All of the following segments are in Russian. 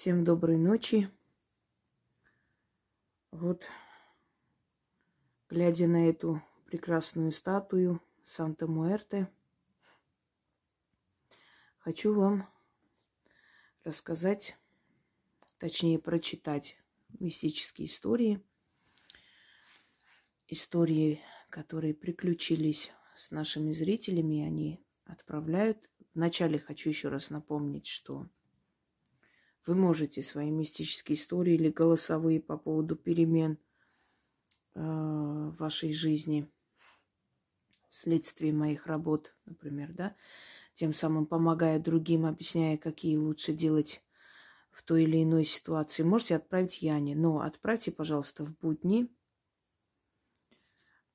Всем доброй ночи. Вот, глядя на эту прекрасную статую Санта-Муэрте, хочу вам рассказать, точнее прочитать мистические истории, истории, которые приключились с нашими зрителями, они отправляют. Вначале хочу еще раз напомнить, что вы можете свои мистические истории или голосовые по поводу перемен э, в вашей жизни вследствие моих работ, например, да, тем самым помогая другим, объясняя, какие лучше делать в той или иной ситуации, можете отправить Яне. Но отправьте, пожалуйста, в будни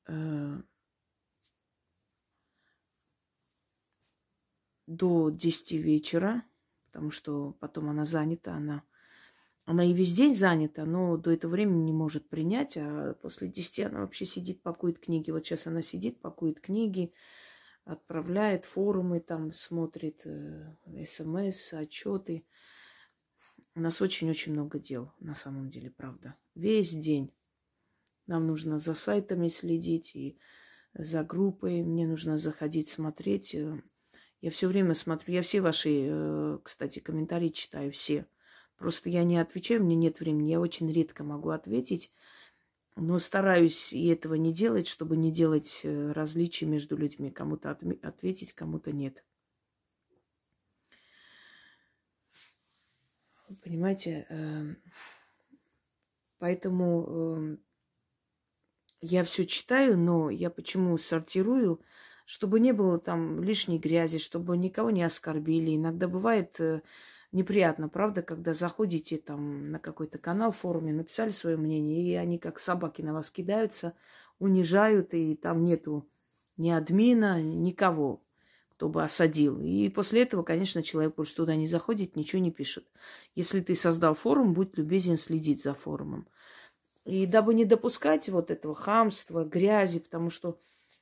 э, до 10 вечера потому что потом она занята, она, она и весь день занята, но до этого времени не может принять, а после 10 она вообще сидит, пакует книги. Вот сейчас она сидит, пакует книги, отправляет форумы, там смотрит э, смс, отчеты. У нас очень-очень много дел, на самом деле, правда. Весь день. Нам нужно за сайтами следить и за группой. Мне нужно заходить, смотреть. Я все время смотрю, я все ваши, э, кстати, комментарии читаю, все. Просто я не отвечаю, мне нет времени, я очень редко могу ответить, но стараюсь и этого не делать, чтобы не делать э, различий между людьми. Кому-то ответить, кому-то нет. Понимаете, эм, поэтому эм, я все читаю, но я почему сортирую? Чтобы не было там лишней грязи, чтобы никого не оскорбили. Иногда бывает э, неприятно, правда, когда заходите там на какой-то канал, в форуме, написали свое мнение, и они как собаки на вас кидаются, унижают, и там нету ни админа, никого, кто бы осадил. И после этого, конечно, человек больше туда не заходит, ничего не пишет. Если ты создал форум, будь любезен следить за форумом. И дабы не допускать вот этого хамства, грязи, потому что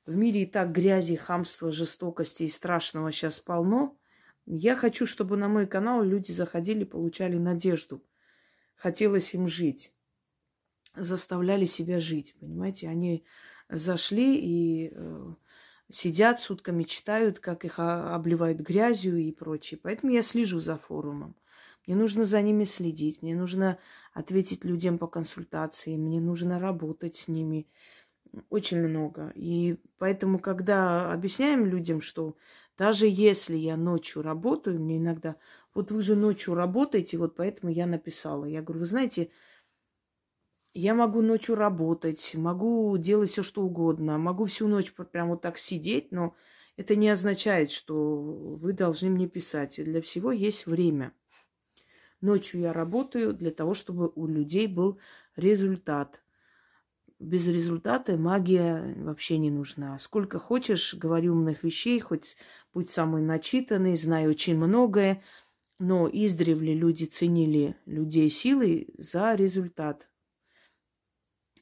в мире и так грязи, хамства, жестокости и страшного сейчас полно. Я хочу, чтобы на мой канал люди заходили, получали надежду. Хотелось им жить. Заставляли себя жить, понимаете? Они зашли и э, сидят сутками, читают, как их обливают грязью и прочее. Поэтому я слежу за форумом. Мне нужно за ними следить, мне нужно ответить людям по консультации, мне нужно работать с ними, очень много. И поэтому, когда объясняем людям, что даже если я ночью работаю, мне иногда, вот вы же ночью работаете, вот поэтому я написала. Я говорю, вы знаете, я могу ночью работать, могу делать все, что угодно, могу всю ночь прям вот так сидеть, но это не означает, что вы должны мне писать. Для всего есть время. Ночью я работаю для того, чтобы у людей был результат без результата магия вообще не нужна. Сколько хочешь, говори умных вещей, хоть будь самый начитанный, знай очень многое, но издревле люди ценили людей силой за результат.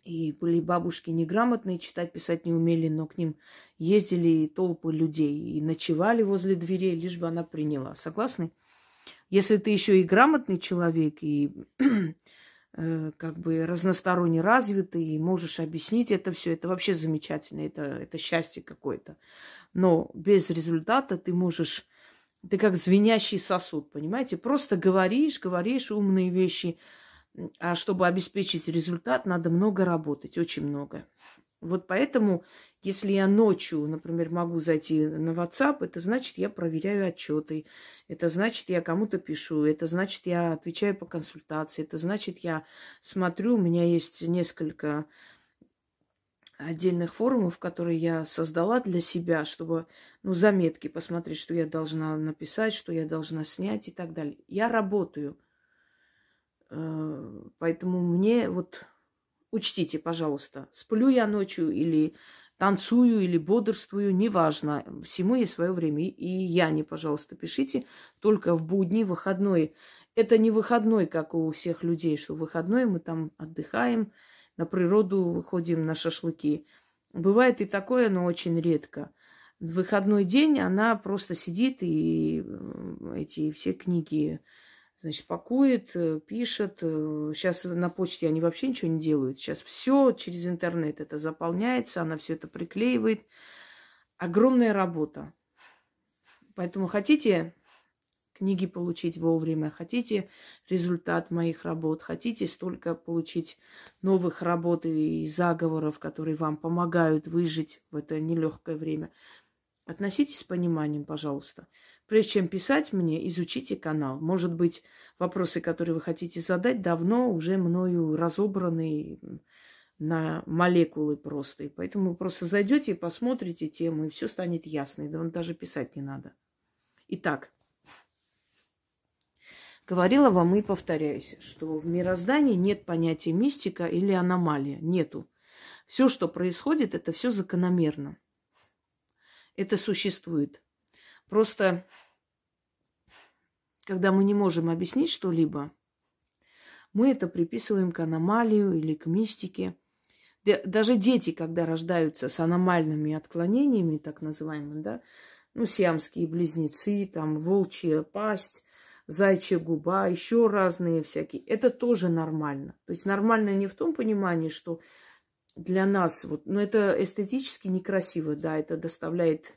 И были бабушки неграмотные, читать, писать не умели, но к ним ездили толпы людей и ночевали возле дверей, лишь бы она приняла. Согласны? Если ты еще и грамотный человек, и как бы разносторонне развитый, и можешь объяснить это все. Это вообще замечательно, это, это счастье какое-то. Но без результата ты можешь... Ты как звенящий сосуд, понимаете? Просто говоришь, говоришь умные вещи, а чтобы обеспечить результат, надо много работать, очень много. Вот поэтому если я ночью, например, могу зайти на WhatsApp, это значит, я проверяю отчеты, это значит, я кому-то пишу, это значит, я отвечаю по консультации, это значит, я смотрю, у меня есть несколько отдельных форумов, которые я создала для себя, чтобы, ну, заметки посмотреть, что я должна написать, что я должна снять и так далее. Я работаю. Э, поэтому мне вот учтите, пожалуйста, сплю я ночью или танцую или бодрствую, неважно. Всему есть свое время. И я не, пожалуйста, пишите только в будни, выходной. Это не выходной, как у всех людей, что выходной мы там отдыхаем, на природу выходим на шашлыки. Бывает и такое, но очень редко. В выходной день она просто сидит и эти все книги Значит, пакует, э, пишет. Сейчас на почте они вообще ничего не делают. Сейчас все через интернет это заполняется, она все это приклеивает. Огромная работа. Поэтому хотите книги получить вовремя, хотите результат моих работ, хотите столько получить новых работ и заговоров, которые вам помогают выжить в это нелегкое время, относитесь с пониманием, пожалуйста. Прежде чем писать мне, изучите канал. Может быть, вопросы, которые вы хотите задать, давно уже мною разобраны на молекулы просто. И поэтому просто зайдете, посмотрите тему, и все станет ясно. И даже писать не надо. Итак, Говорила вам и повторяюсь, что в мироздании нет понятия мистика или аномалия. Нету. Все, что происходит, это все закономерно. Это существует. Просто, когда мы не можем объяснить что-либо, мы это приписываем к аномалию или к мистике. Даже дети, когда рождаются с аномальными отклонениями, так называемыми, да, ну, сиамские близнецы, там, волчья пасть, зайчья губа, еще разные всякие. Это тоже нормально. То есть нормально не в том понимании, что для нас, вот, но это эстетически некрасиво, да, это доставляет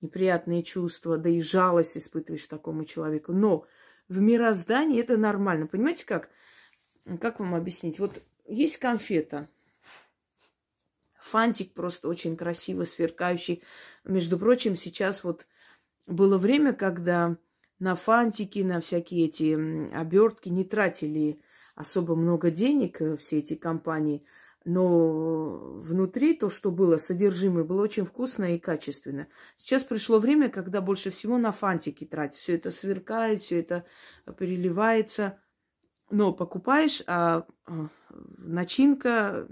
неприятные чувства, да и жалость испытываешь такому человеку. Но в мироздании это нормально. Понимаете, как? Как вам объяснить? Вот есть конфета. Фантик просто очень красиво сверкающий. Между прочим, сейчас вот было время, когда на фантики, на всякие эти обертки не тратили особо много денег э, все эти компании, но внутри то, что было, содержимое, было очень вкусно и качественно. Сейчас пришло время, когда больше всего на фантики тратят. Все это сверкает, все это переливается. Но покупаешь, а, а начинка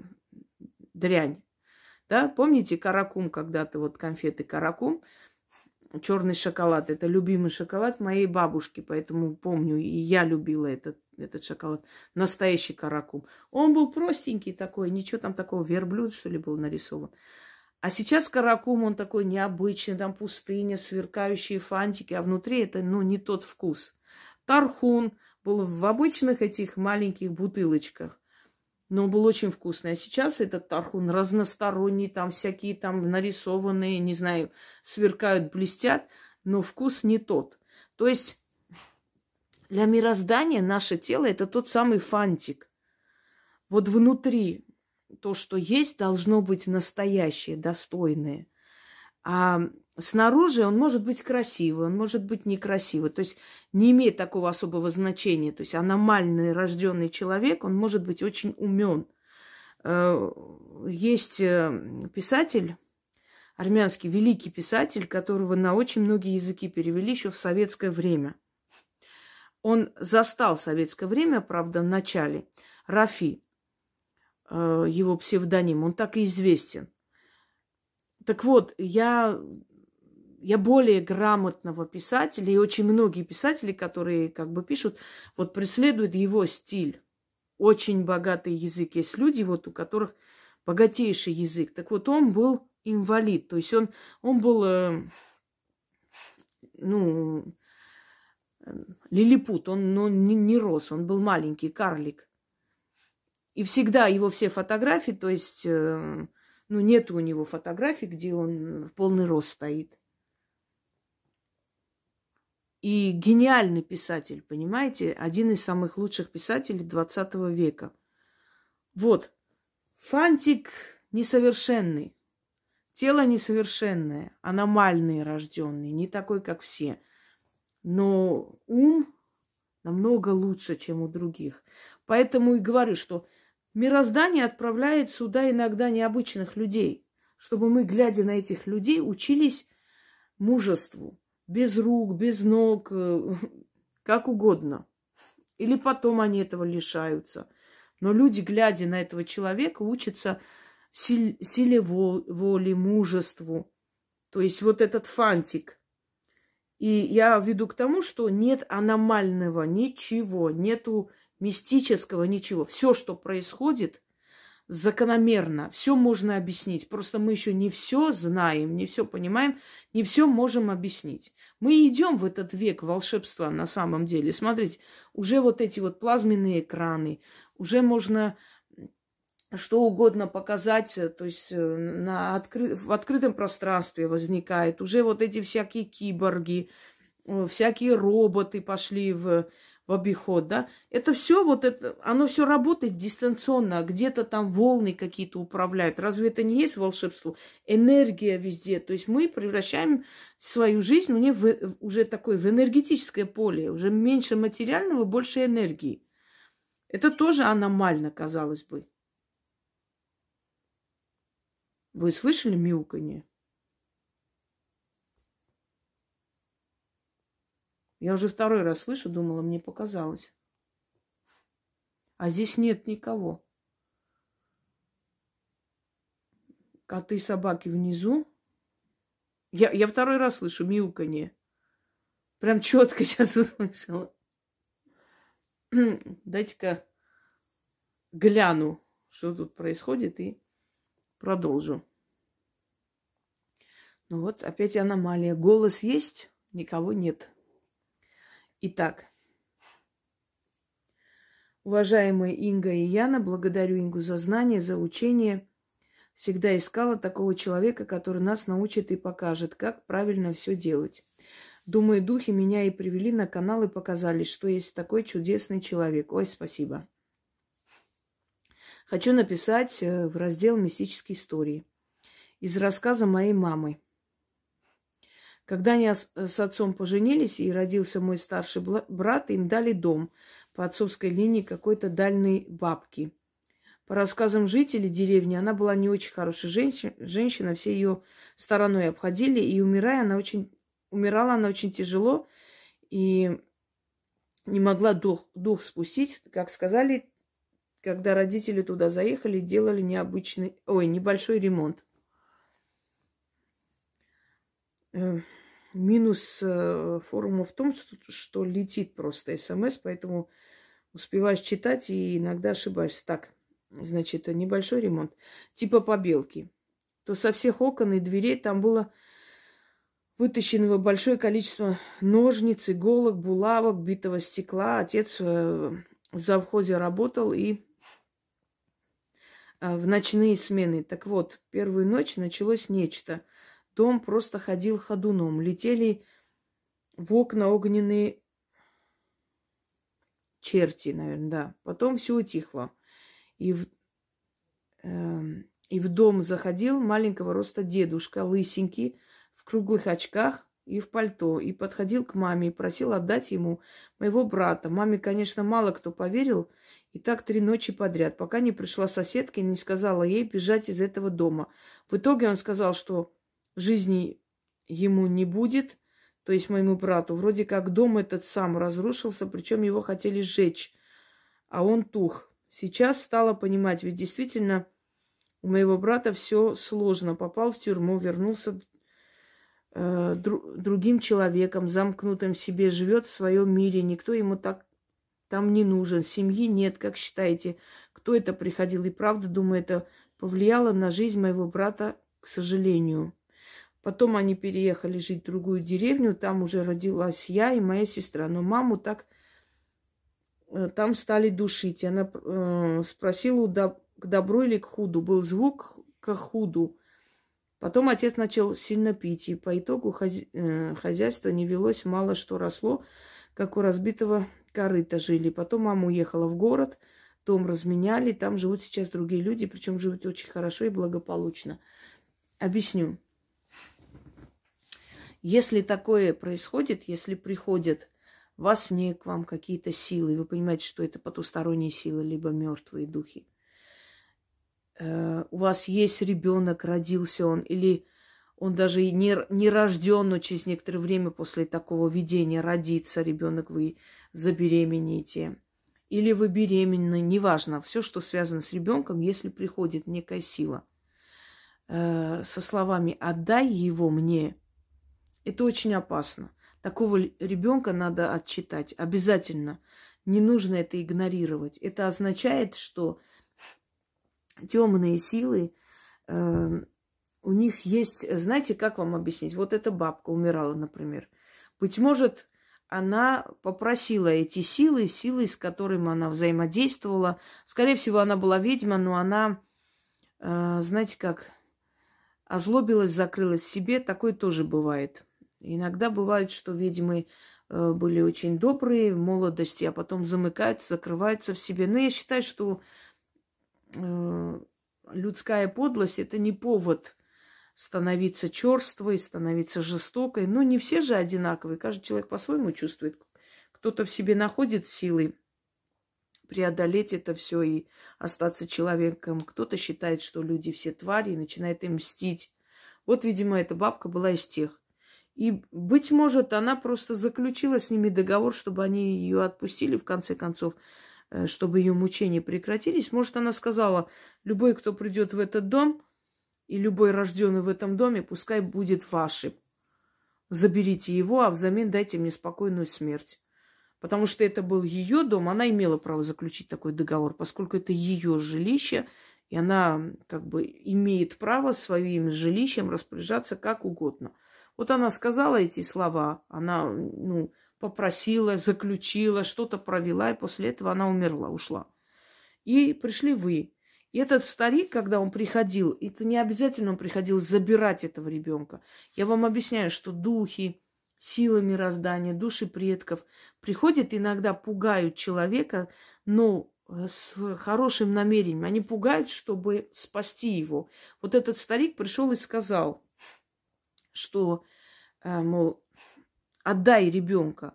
дрянь. Да, помните каракум когда-то, вот конфеты каракум – черный шоколад. Это любимый шоколад моей бабушки, поэтому помню, и я любила этот, этот шоколад. Настоящий каракум. Он был простенький такой, ничего там такого, верблюд, что ли, был нарисован. А сейчас каракум, он такой необычный, там пустыня, сверкающие фантики, а внутри это, ну, не тот вкус. Тархун был в обычных этих маленьких бутылочках но он был очень вкусный. А сейчас этот тархун разносторонний, там всякие там нарисованные, не знаю, сверкают, блестят, но вкус не тот. То есть для мироздания наше тело это тот самый фантик. Вот внутри то, что есть, должно быть настоящее, достойное. А снаружи он может быть красивый, он может быть некрасивый. То есть не имеет такого особого значения. То есть аномальный рожденный человек, он может быть очень умен. Э, есть э, писатель, армянский великий писатель, которого на очень многие языки перевели еще в советское время. Он застал советское время, правда, в начале. Рафи, э, его псевдоним, он так и известен. Так вот, я, я более грамотного писателя, и очень многие писатели, которые как бы пишут, вот преследуют его стиль. Очень богатый язык. Есть люди, вот у которых богатейший язык. Так вот, он был инвалид. То есть он, он был, э, ну, лилипут. Он ну, не, не рос, он был маленький, карлик. И всегда его все фотографии, то есть э, ну, нет у него фотографий, где он в полный рост стоит. И гениальный писатель, понимаете? Один из самых лучших писателей 20 века. Вот. Фантик несовершенный. Тело несовершенное, аномальный рожденный, не такой, как все. Но ум намного лучше, чем у других. Поэтому и говорю, что Мироздание отправляет сюда иногда необычных людей, чтобы мы, глядя на этих людей, учились мужеству. Без рук, без ног, э, как угодно. Или потом они этого лишаются. Но люди, глядя на этого человека, учатся силе воли, мужеству. То есть вот этот фантик. И я веду к тому, что нет аномального ничего, нету мистического, ничего. Все, что происходит, закономерно. Все можно объяснить. Просто мы еще не все знаем, не все понимаем, не все можем объяснить. Мы идем в этот век волшебства на самом деле. Смотрите, уже вот эти вот плазменные экраны, уже можно что угодно показать, то есть э, на откры... в открытом пространстве возникает. Уже вот эти всякие киборги, э, всякие роботы пошли в в обиход, да, это все вот это, оно все работает дистанционно, где-то там волны какие-то управляют. Разве это не есть волшебство? Энергия везде. То есть мы превращаем свою жизнь у в, уже такое в энергетическое поле, уже меньше материального, больше энергии. Это тоже аномально, казалось бы. Вы слышали мяуканье? Я уже второй раз слышу, думала, мне показалось. А здесь нет никого. Коты и собаки внизу. Я, я второй раз слышу мяуканье. Прям четко сейчас услышала. Дайте-ка гляну, что тут происходит, и продолжу. Ну вот, опять аномалия. Голос есть, никого нет. Итак, уважаемые Инга и Яна, благодарю Ингу за знания, за учение. Всегда искала такого человека, который нас научит и покажет, как правильно все делать. Думаю, духи меня и привели на канал и показали, что есть такой чудесный человек. Ой, спасибо. Хочу написать э, в раздел «Мистические истории» из рассказа моей мамы. Когда они с отцом поженились и родился мой старший брат, им дали дом по отцовской линии какой-то дальней бабки. По рассказам жителей деревни, она была не очень хорошая женщина, женщина все ее стороной обходили, и умирая, она очень, умирала она очень тяжело, и не могла дух, дух спустить. Как сказали, когда родители туда заехали, делали необычный, ой, небольшой ремонт. Э, минус э, форума в том, что, летит просто смс, поэтому успеваешь читать и иногда ошибаешься. Так, значит, небольшой ремонт. Типа побелки. То со всех окон и дверей там было вытащено большое количество ножниц, иголок, булавок, битого стекла. Отец э, в завхозе работал и в ночные смены. Так вот, первую ночь началось нечто – Дом просто ходил ходуном. Летели в окна огненные черти, наверное, да. Потом все утихло. И в, э, и в дом заходил маленького роста дедушка, лысенький, в круглых очках и в пальто. И подходил к маме и просил отдать ему моего брата. Маме, конечно, мало кто поверил. И так три ночи подряд, пока не пришла соседка и не сказала ей бежать из этого дома. В итоге он сказал, что жизни ему не будет, то есть моему брату. Вроде как дом этот сам разрушился, причем его хотели сжечь, а он тух. Сейчас стала понимать, ведь действительно у моего брата все сложно. Попал в тюрьму, вернулся э, дру, другим человеком, замкнутым в себе, живет в своем мире. Никто ему так там не нужен. Семьи нет, как считаете, кто это приходил? И правда, думаю, это повлияло на жизнь моего брата, к сожалению. Потом они переехали жить в другую деревню, там уже родилась я и моя сестра. Но маму так э, там стали душить. Она э, спросила, к добру или к худу. Был звук к худу. Потом отец начал сильно пить, и по итогу э, хозяйство не велось, мало что росло, как у разбитого корыта жили. Потом мама уехала в город, дом разменяли, там живут сейчас другие люди, причем живут очень хорошо и благополучно. Объясню. Если такое происходит, если приходят во сне к вам какие-то силы, вы понимаете, что это потусторонние силы, либо мертвые духи, э, у вас есть ребенок, родился он, или он даже не, не рожден, но через некоторое время после такого видения родится ребенок, вы забеременеете. Или вы беременны, неважно, все, что связано с ребенком, если приходит некая сила э, со словами «отдай его мне», это очень опасно. Такого ребенка надо отчитать. Обязательно. Не нужно это игнорировать. Это означает, что темные силы, э, у них есть, знаете, как вам объяснить? Вот эта бабка умирала, например. Быть может, она попросила эти силы, силы, с которыми она взаимодействовала. Скорее всего, она была ведьма, но она, э, знаете как, озлобилась, закрылась в себе. Такое тоже бывает. Иногда бывает, что ведьмы э, были очень добрые в молодости, а потом замыкаются, закрываются в себе. Но я считаю, что э, людская подлость это не повод становиться черствой, становиться жестокой. Но не все же одинаковые. Каждый человек по-своему чувствует. Кто-то в себе находит силы преодолеть это все и остаться человеком. Кто-то считает, что люди все твари и начинает им мстить. Вот, видимо, эта бабка была из тех. И, быть может, она просто заключила с ними договор, чтобы они ее отпустили, в конце концов, э, чтобы ее мучения прекратились. Может, она сказала, любой, кто придет в этот дом, и любой рожденный в этом доме, пускай будет вашим. Заберите его, а взамен дайте мне спокойную смерть. Потому что это был ее дом, она имела право заключить такой договор, поскольку это ее жилище, и она как бы имеет право своим жилищем распоряжаться как угодно. Вот она сказала эти слова, она ну, попросила, заключила, что-то провела, и после этого она умерла, ушла. И пришли вы. И этот старик, когда он приходил, это не обязательно он приходил забирать этого ребенка. Я вам объясняю, что духи, силы мироздания, души предков приходят иногда пугают человека, но э, с хорошим намерением. Они пугают, чтобы спасти его. Вот этот старик пришел и сказал, что, э, мол, отдай ребенка.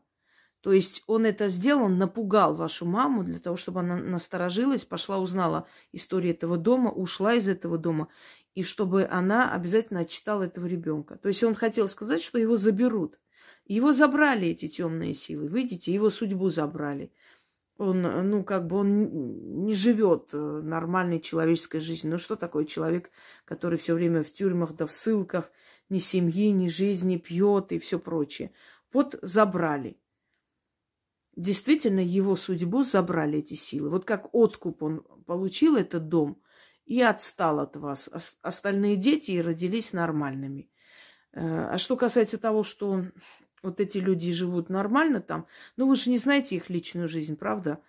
То есть он это сделал, он напугал вашу маму для того, чтобы она насторожилась, пошла, узнала историю этого дома, ушла из этого дома, и чтобы она обязательно отчитала этого ребенка. То есть он хотел сказать, что его заберут. Его забрали эти темные силы. Видите, его судьбу забрали. Он, ну, как бы он не живет э, нормальной человеческой жизнью. Ну, что такое человек, который все время в тюрьмах да в ссылках, ни семьи, ни жизни, пьет и все прочее. Вот забрали действительно его судьбу забрали эти силы. Вот как откуп он получил этот дом и отстал от вас. Остальные дети и родились нормальными. Э, а что касается того, что вот эти люди живут нормально там, ну вы же не знаете их личную жизнь, правда?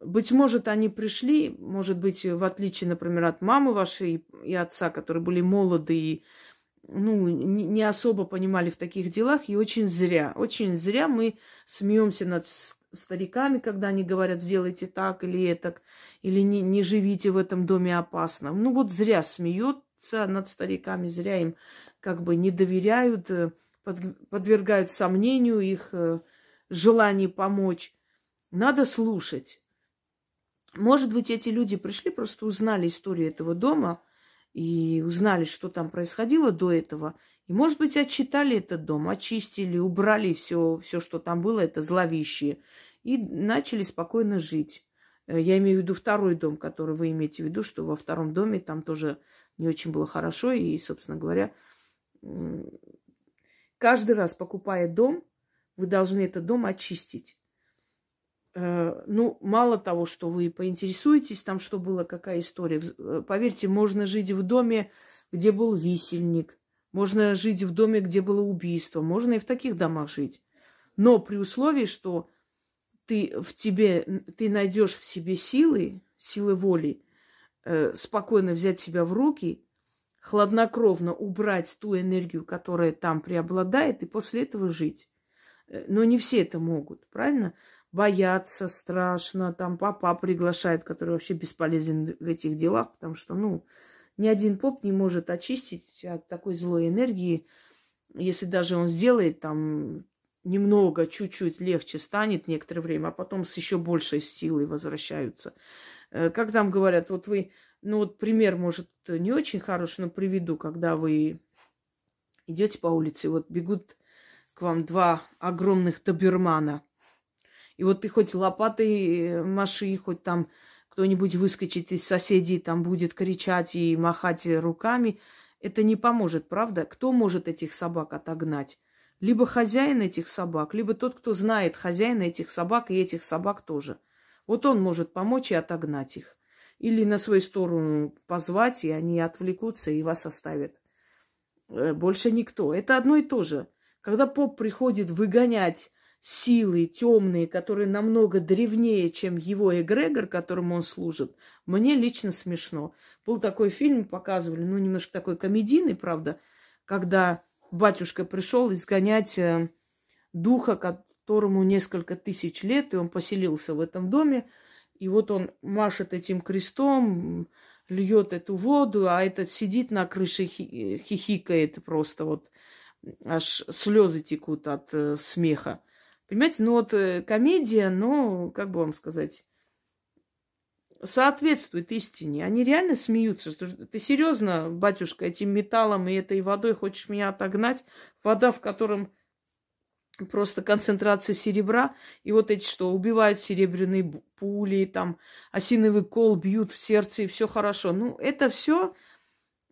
Быть может, они пришли, может быть, в отличие, например, от мамы вашей и отца, которые были молоды и ну, не особо понимали в таких делах, и очень зря. Очень зря мы смеемся над стариками, когда они говорят, сделайте так или это, или не, не живите в этом доме опасно. Ну вот зря смеются над стариками, зря им как бы не доверяют, э, подвергают сомнению их э, желание помочь. Надо слушать. Может быть, эти люди пришли, просто узнали историю этого дома и узнали, что там происходило до этого. И, может быть, отчитали этот дом, очистили, убрали все, все, что там было, это зловещее, и начали спокойно жить. Э, я имею в виду второй дом, который вы имеете в виду, что во втором доме там тоже не очень было хорошо. И, собственно говоря, каждый раз, покупая дом, вы должны этот дом очистить. Э, ну, мало того, что вы поинтересуетесь там, что было, какая история. Э, поверьте, можно жить в доме, где был висельник, можно жить в доме, где было убийство. Можно и в таких домах жить. Но при условии, что ты в тебе, ты найдешь в себе силы, силы воли, э, спокойно взять себя в руки, хладнокровно убрать ту энергию, которая там преобладает, и после этого жить. Э, но не все это могут, правильно? Бояться страшно, там папа приглашает, который вообще бесполезен в этих делах, потому что, ну, ни один поп не может очистить от такой злой энергии. Если даже он сделает там немного, чуть-чуть легче станет некоторое время, а потом с еще большей силой возвращаются. Э, как там говорят, вот вы, ну вот пример, может, не очень хороший, но приведу, когда вы идете по улице, вот бегут к вам два огромных добермана. И вот ты хоть лопатой э, маши, хоть там кто-нибудь выскочит из соседей, там будет кричать и махать руками, это не поможет, правда? Кто может этих собак отогнать? Либо хозяин этих собак, либо тот, кто знает хозяина этих собак и этих собак тоже. Вот он может помочь и отогнать их. или на свою сторону позвать, и они отвлекутся и вас оставят. Э, больше никто. Это одно и то же. Когда поп приходит выгонять силы темные, которые намного древнее, чем его эгрегор, которому он служит, мне лично смешно. Был такой фильм, показывали, ну, немножко такой комедийный, правда, когда батюшка пришел изгонять э, духа, которому несколько тысяч лет, и он поселился в этом доме, и вот он машет этим крестом, льет эту воду, а этот сидит на крыше, хихикает просто вот, аж слезы текут от э, смеха. Понимаете, ну вот э, комедия, но, как бы вам сказать, соответствует истине. Они реально смеются. Ты серьезно, батюшка, этим металлом и этой водой хочешь меня отогнать? Вода, в котором просто концентрация серебра, и вот эти что, убивают серебряные пули, там, осиновый кол бьют в сердце, и все хорошо. Ну, это все,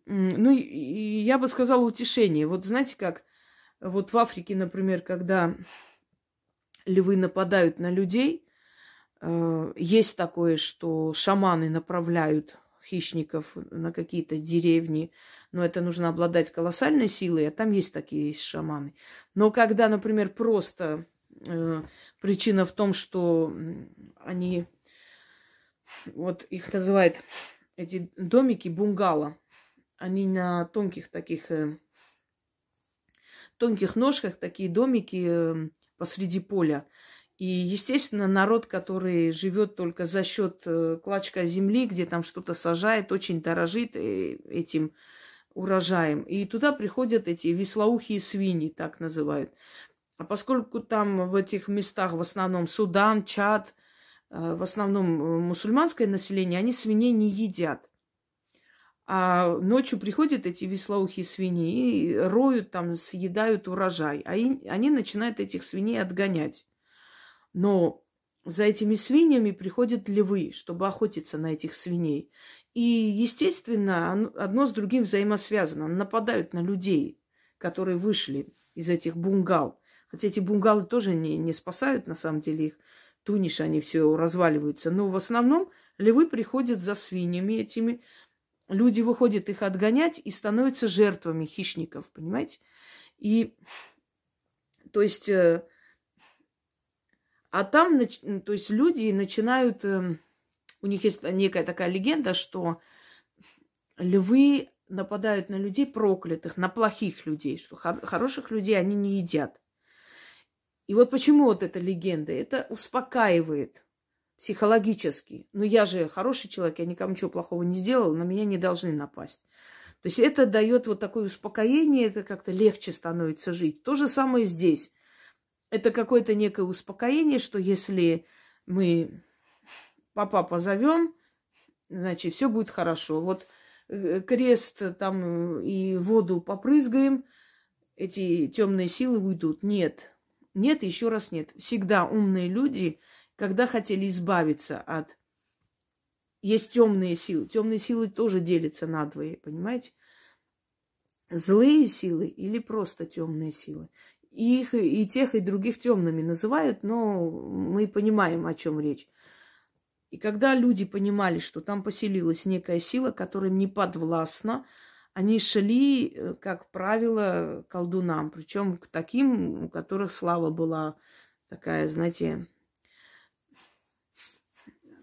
ну, я бы сказала, утешение. Вот знаете как, вот в Африке, например, когда львы нападают на людей, э, есть такое, что шаманы направляют хищников на какие-то деревни, но это нужно обладать колоссальной силой, а там есть такие есть шаманы. Но когда, например, просто э, причина в том, что они, вот их называют эти домики бунгало, они на тонких таких, э, тонких ножках, такие домики э, посреди поля. И, естественно, народ, который живет только за счет э, клочка земли, где там что-то сажает, очень дорожит э, этим урожаем. И туда приходят эти веслоухие свиньи, так называют. А поскольку там в этих местах в основном Судан, Чад, э, в основном мусульманское население, они свиней не едят. А ночью приходят эти веслоухие свиньи и роют там, съедают урожай. А они начинают этих свиней отгонять. Но за этими свиньями приходят львы, чтобы охотиться на этих свиней. И, естественно, одно с другим взаимосвязано. Нападают на людей, которые вышли из этих бунгал. Хотя эти бунгалы тоже не, не спасают, на самом деле, их тунишь, они все разваливаются. Но в основном львы приходят за свиньями этими. Люди выходят их отгонять и становятся жертвами хищников, понимаете? И, то есть, э, а там, то есть, люди начинают эм, у них есть некая такая легенда, что львы нападают на людей проклятых, на плохих людей, что хороших людей они не едят. И вот почему вот эта легенда? Это успокаивает психологически. Ну, я же хороший человек, я никому ничего плохого не сделал, на меня не должны напасть. То есть это дает вот такое успокоение, это как-то легче становится жить. То же самое здесь. Это какое-то некое успокоение, что если мы папа позовем, значит, все будет хорошо. Вот э, крест там и воду попрызгаем, эти темные силы уйдут. Нет, нет, еще раз нет. Всегда умные люди, когда хотели избавиться от... Есть темные силы. Темные силы тоже делятся на двое, понимаете? Злые силы или просто темные силы. Их и тех, и других темными называют, но мы понимаем, о чем речь. И когда люди понимали, что там поселилась некая сила, которая не подвластна, они шли, э, как правило, колдунам, причем к таким, у которых слава была такая, знаете,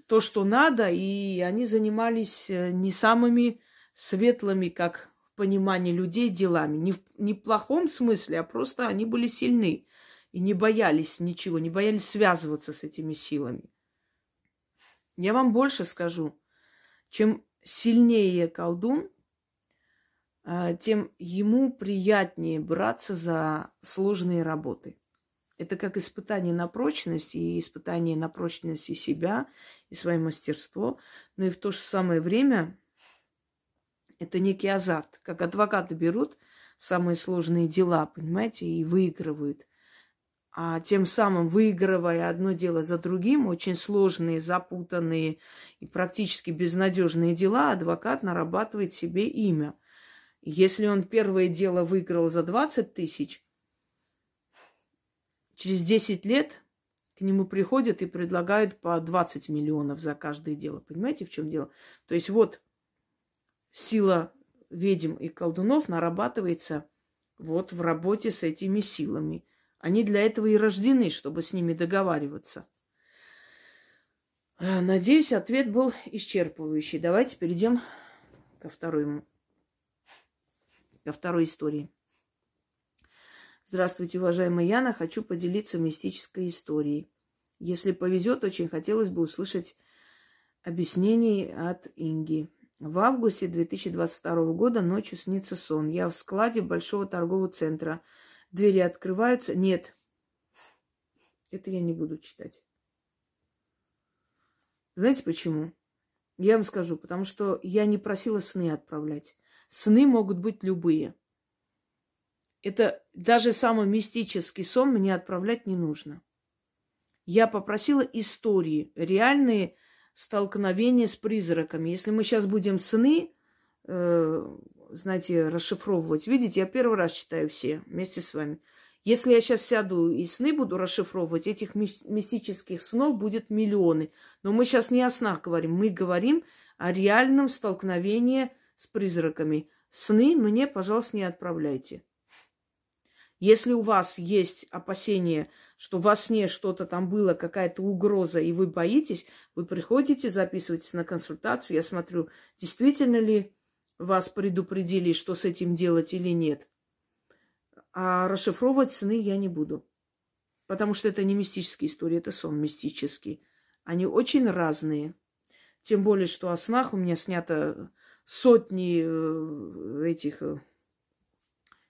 то, что надо, и они занимались э, не самыми светлыми, как в понимании людей, делами. Не в, не в плохом смысле, а просто они были сильны и не боялись ничего, не боялись связываться с этими силами. Я вам больше скажу. Чем сильнее колдун, а, тем ему приятнее браться за сложные работы. Это как испытание на прочность и испытание на прочность и себя, и свое мастерство, но и в то же самое время это некий азарт. Как адвокаты берут самые сложные дела, понимаете, и выигрывают а тем самым выигрывая одно дело за другим, очень сложные, запутанные и практически безнадежные дела, адвокат нарабатывает себе имя. Если он первое дело выиграл за 20 тысяч, через 10 лет К нему приходят и предлагают по 20 миллионов за каждое дело. Понимаете, в чем дело? То есть вот сила ведьм и колдунов нарабатывается вот в работе с этими силами. Они для этого и рождены, чтобы с ними договариваться. А, надеюсь, ответ был исчерпывающий. Давайте перейдем ко второй, ко второй истории. Здравствуйте, уважаемая Яна. Хочу поделиться мистической историей. Если повезет, очень хотелось бы услышать объяснений от Инги. В августе 2022 года ночью снится сон. Я в складе большого торгового центра. Двери открываются. Нет. Это я не буду читать. Знаете почему? Я вам скажу, потому что я не просила сны отправлять. Сны могут быть любые. Это даже самый мистический сон мне отправлять не нужно. Я попросила истории, реальные столкновения с призраками. Если мы сейчас будем сны, э, знаете, расшифровывать, видите, я первый раз читаю все вместе с вами. Если я сейчас сяду и сны буду расшифровывать, этих мистических снов будет миллионы. Но мы сейчас не о снах говорим, мы говорим о реальном столкновении с призраками. Сны мне, пожалуйста, не отправляйте. Если у вас есть опасение, что во сне что-то там было, какая-то угроза, и вы боитесь, вы приходите, записываетесь на консультацию. Я смотрю, действительно ли вас предупредили, что с этим делать или нет. А расшифровывать сны я не буду. Потому что это не мистические истории, это сон мистический. Они очень разные. Тем более, что о снах у меня снято сотни э, этих э,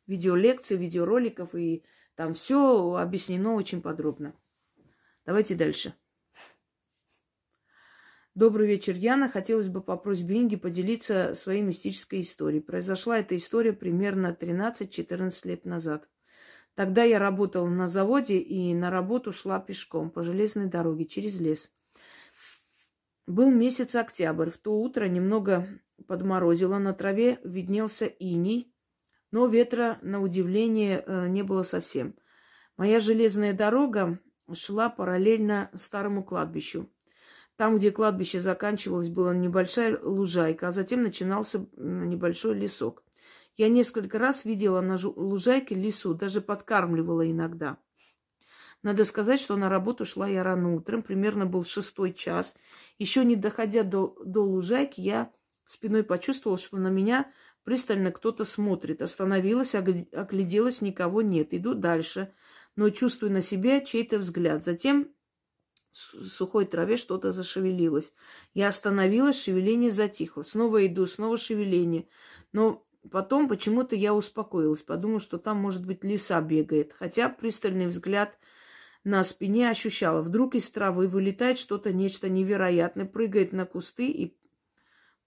видеолекций, видеороликов, и там все объяснено очень подробно. Давайте дальше. Добрый вечер, Яна. Хотелось бы по просьбе Инги поделиться своей мистической историей. Произошла эта история примерно 13-14 лет назад. Тогда я работала на заводе и на работу шла пешком по железной дороге через лес. Был месяц октябрь. В то утро немного подморозило, на траве виднелся иней, но ветра, на удивление, э, не было совсем. Моя железная дорога шла параллельно старому кладбищу. Там, где кладбище заканчивалось, была небольшая лужайка, а затем начинался небольшой лесок. Я несколько раз видела на лужайке лесу, даже подкармливала иногда. Надо сказать, что на работу шла я рано утром, примерно был шестой час. Еще не доходя до, до лужайки, я спиной почувствовала, что на меня пристально кто-то смотрит. Остановилась, огляделась, никого нет. Иду дальше, но чувствую на себе чей-то взгляд. Затем сухой траве что-то зашевелилось. Я остановилась, шевеление затихло. Снова иду, снова шевеление. Но потом почему-то я успокоилась, подумала, что там, может быть, лиса бегает. Хотя пристальный взгляд на спине ощущала. Вдруг из травы вылетает что-то, нечто невероятное, прыгает на кусты, и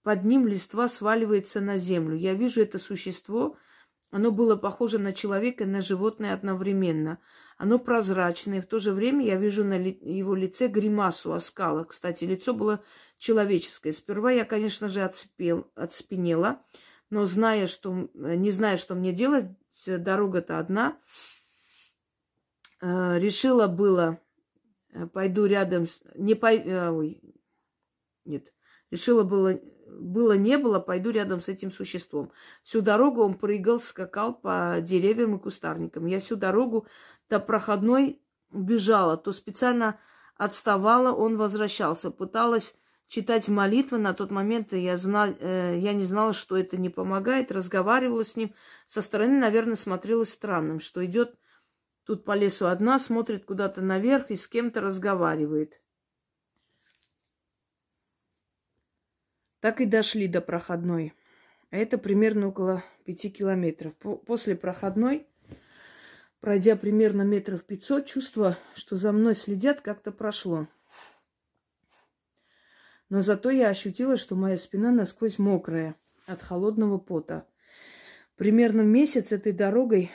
под ним листва сваливается на землю. Я вижу это существо, оно было похоже на человека и на животное одновременно. Оно прозрачное, в то же время я вижу на его лице гримасу оскала. Кстати, лицо было человеческое. Сперва я, конечно же, отспел, отспенела, но зная, что, не зная, что мне делать, дорога-то одна, э, решила было, э, пойду рядом с... Не пой... Э, ой, нет. Решила было было не было, пойду рядом с этим существом. Всю дорогу он прыгал, скакал по деревьям и кустарникам. Я всю дорогу до проходной бежала, то специально отставала, он возвращался. Пыталась читать молитвы. На тот момент я, знал, э, я не знала, что это не помогает. Разговаривала с ним. Со стороны, наверное, смотрелось странным, что идет тут по лесу одна, смотрит куда-то наверх и с кем-то разговаривает. Так и дошли до проходной. Это примерно около пяти километров. После проходной, пройдя примерно метров пятьсот, чувство, что за мной следят, как-то прошло. Но зато я ощутила, что моя спина насквозь мокрая от холодного пота. Примерно месяц этой дорогой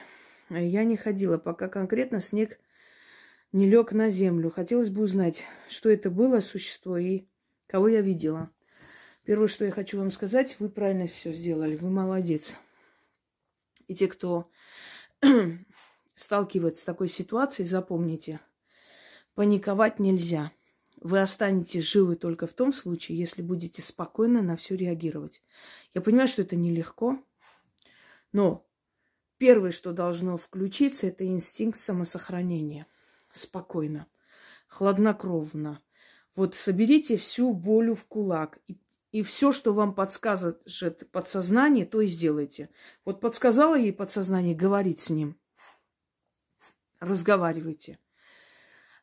я не ходила, пока конкретно снег не лег на землю. Хотелось бы узнать, что это было существо и кого я видела. Первое, что я хочу вам сказать, вы правильно все сделали, вы молодец. И те, кто сталкивается с такой ситуацией, запомните, Паниковать нельзя. Вы останетесь живы только в том случае, если будете спокойно на все реагировать. Я понимаю, что это нелегко, но первое, что должно включиться, это инстинкт самосохранения. Спокойно, хладнокровно. Вот соберите всю волю в кулак и и все, что вам подскажет подсознание, то и сделайте. Вот подсказала ей подсознание говорить с ним. Разговаривайте.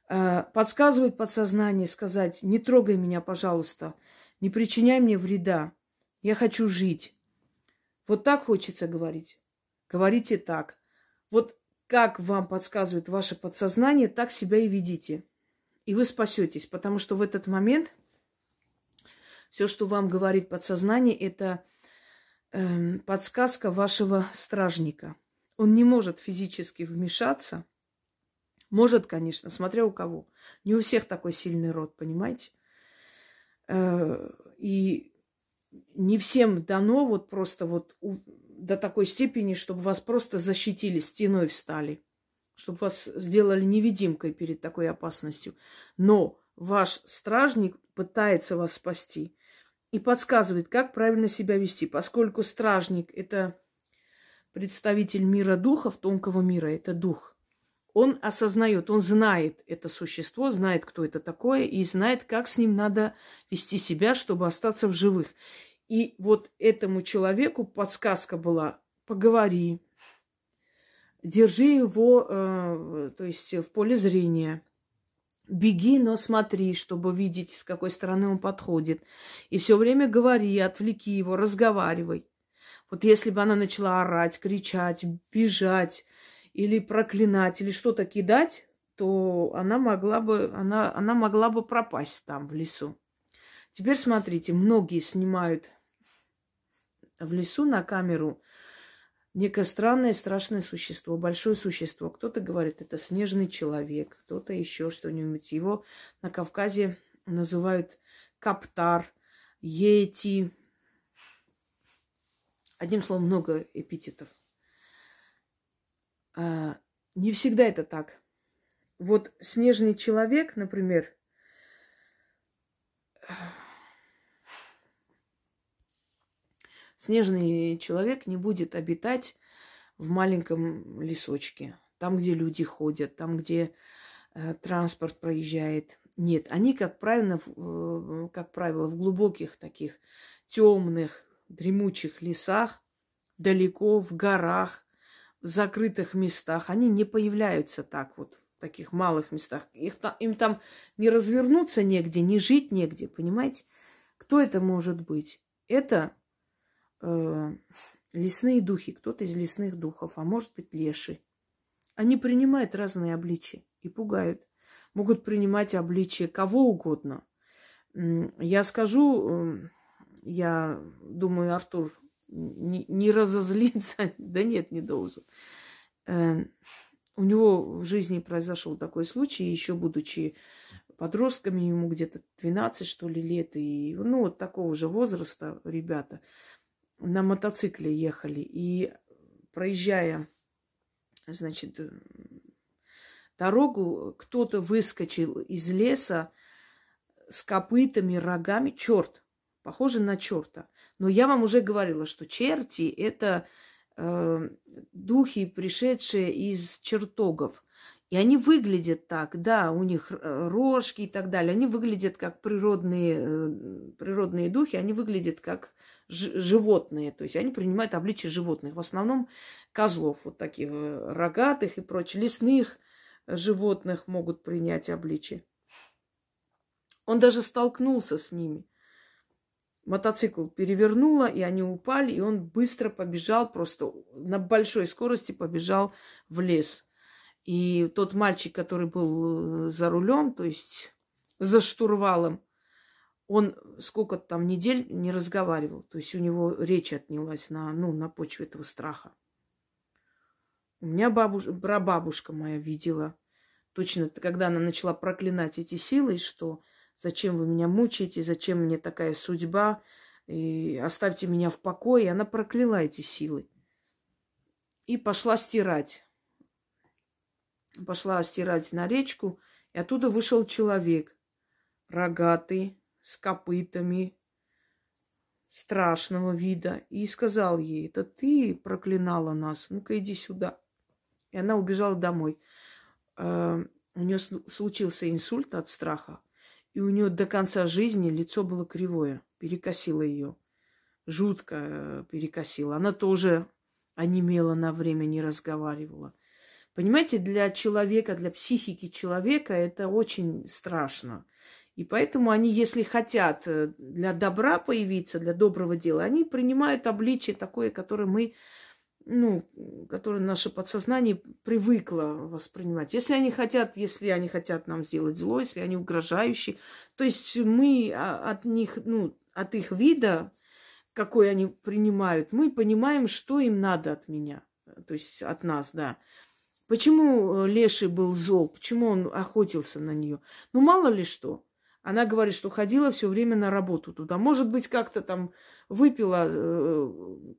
Э, подсказывает подсознание сказать, не трогай меня, пожалуйста, не причиняй мне вреда, я хочу жить. Вот так хочется говорить. Говорите так. Вот как вам подсказывает ваше подсознание, так себя и ведите. И вы спасетесь, потому что в этот момент все, что вам говорит подсознание, это э, подсказка вашего стражника. Он не может физически вмешаться, может, конечно, смотря у кого. Не у всех такой сильный род, понимаете? Э, и не всем дано вот просто вот до такой степени, чтобы вас просто защитили, стеной встали, чтобы вас сделали невидимкой перед такой опасностью. Но ваш стражник пытается вас спасти и подсказывает, как правильно себя вести, поскольку стражник – это представитель мира духов, тонкого мира, это дух он осознает, он знает это существо, знает, кто это такое, и знает, как с ним надо вести себя, чтобы остаться в живых. И вот этому человеку подсказка была, поговори, держи его, э, то есть в поле зрения, беги, но смотри, чтобы видеть, с какой стороны он подходит. И все время говори, отвлеки его, разговаривай. Вот если бы она начала орать, кричать, бежать, или проклинать, или что-то кидать, то она могла бы, она, она могла бы пропасть там, в лесу. Теперь смотрите, многие снимают в лесу на камеру некое странное, страшное существо, большое существо. Кто-то говорит, это снежный человек, кто-то еще что-нибудь. Его на Кавказе называют каптар, йети. Одним словом, много эпитетов. А, не всегда это так. Вот снежный человек, например, снежный человек не будет обитать в маленьком лесочке, там, где люди ходят, там, где э, транспорт проезжает. Нет, они, как правило, в, э, как правило, в глубоких таких темных, дремучих лесах, далеко в горах, в закрытых местах, они не появляются так вот, в таких малых местах. Их, им там не развернуться негде, не жить негде, понимаете? Кто это может быть? Это э, лесные духи, кто-то из лесных духов, а может быть леши. Они принимают разные обличия и пугают. Могут принимать обличие кого угодно. Я скажу, я думаю, Артур не, не разозлиться. да нет, не должен. Э, у него в жизни произошел такой случай, еще будучи подростками, ему где-то 12, что ли, лет, и, ну, вот такого же возраста ребята на мотоцикле ехали, и проезжая, значит, дорогу, кто-то выскочил из леса с копытами, рогами, черт, похоже на черта. Но я вам уже говорила, что черти – это э, духи, пришедшие из чертогов. И они выглядят так, да, у них э, рожки и так далее. Они выглядят как природные, э, природные духи, они выглядят как животные. То есть они принимают обличие животных. В основном козлов, вот таких э, рогатых и прочих, лесных животных могут принять обличие. Он даже столкнулся с ними мотоцикл перевернуло, и они упали, и он быстро побежал, просто на большой скорости побежал в лес. И тот мальчик, который был э, за рулем, то есть за штурвалом, он сколько там недель не разговаривал. То есть у него речь отнялась на, ну, на почве этого страха. У меня бабуш... прабабушка моя видела, точно когда она начала проклинать эти силы, что Зачем вы меня мучаете? Зачем мне такая судьба? И оставьте меня в покое. И она прокляла эти силы. И пошла стирать. Пошла стирать на речку. И оттуда вышел человек, рогатый, с копытами, страшного вида, и сказал ей, это ты проклинала нас, ну-ка иди сюда. И она убежала домой. Э, у нее случился инсульт от страха, и у нее до конца жизни лицо было кривое, перекосило ее, жутко э, перекосило. Она тоже онемела на время, не разговаривала. Понимаете, для человека, для психики человека это очень страшно. И поэтому они, если хотят э, для добра появиться, для доброго дела, они принимают обличие такое, которое мы, ну, которое наше подсознание привыкло воспринимать. Если они хотят, если они хотят нам сделать зло, если они угрожающие, то есть мы а, от них, ну, от их вида, какой они принимают, мы понимаем, что им надо от меня, то есть от нас, да. Почему э, Леший был зол? Почему он охотился на нее? Ну, мало ли что. Она говорит, что ходила все время на работу туда. Может быть, как-то там выпила э,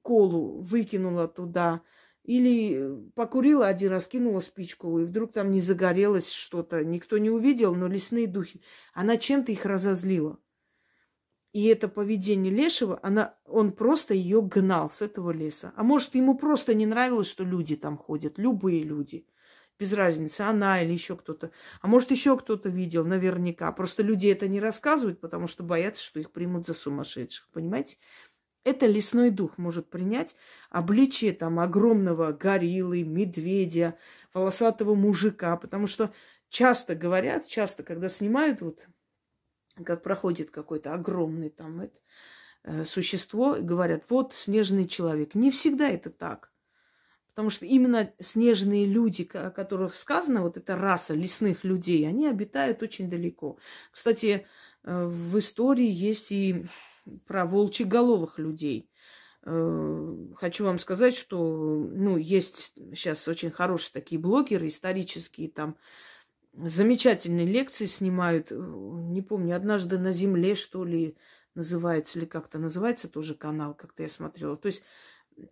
колу, выкинула туда. Или покурила один раз, кинула спичку, и вдруг там не загорелось что-то. Никто не увидел, но лесные духи. Она чем-то их разозлила. И это поведение Лешего, она, он просто ее гнал с этого леса. А может, ему просто не нравилось, что люди там ходят, любые люди. Без разницы, она или еще кто-то. А может, еще кто-то видел, наверняка. Просто люди это не рассказывают, потому что боятся, что их примут за сумасшедших. Понимаете? Это лесной дух может принять обличие там огромного гориллы, медведя, волосатого мужика. Потому что часто говорят, часто, когда снимают вот как проходит какой-то огромный там это, э, существо, говорят, вот снежный человек. Не всегда это так. Потому что именно снежные люди, о которых сказано, вот эта раса лесных людей, они обитают очень далеко. Кстати, э, в истории есть и про волчьеголовых людей. Э, хочу вам сказать, что ну, есть сейчас очень хорошие такие блогеры исторические, там замечательные лекции снимают. Э, не помню, однажды на земле, что ли, называется, или как-то называется тоже канал, как-то я смотрела. То есть,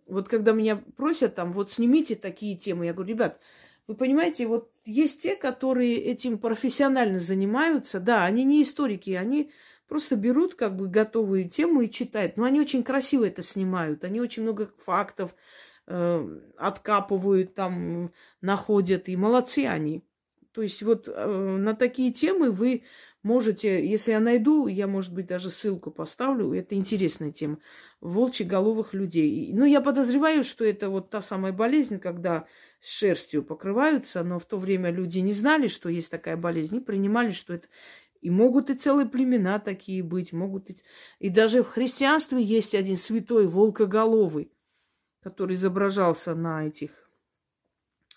вот когда меня просят там, вот снимите такие темы, я говорю, ребят, вы понимаете, вот есть те, которые этим профессионально занимаются, да, они не историки, они просто берут как бы готовую тему и читают, но они очень красиво это снимают, они очень много фактов э, откапывают, там находят, и молодцы они. То есть вот э, на такие темы вы можете, если я найду, я, может быть, даже ссылку поставлю, это интересная тема, волчьеголовых людей. Ну, я подозреваю, что это вот та самая болезнь, когда с шерстью покрываются, но в то время люди не знали, что есть такая болезнь, и принимали, что это... И могут и целые племена такие быть, могут и... И даже в христианстве есть один святой волкоголовый, который изображался на этих...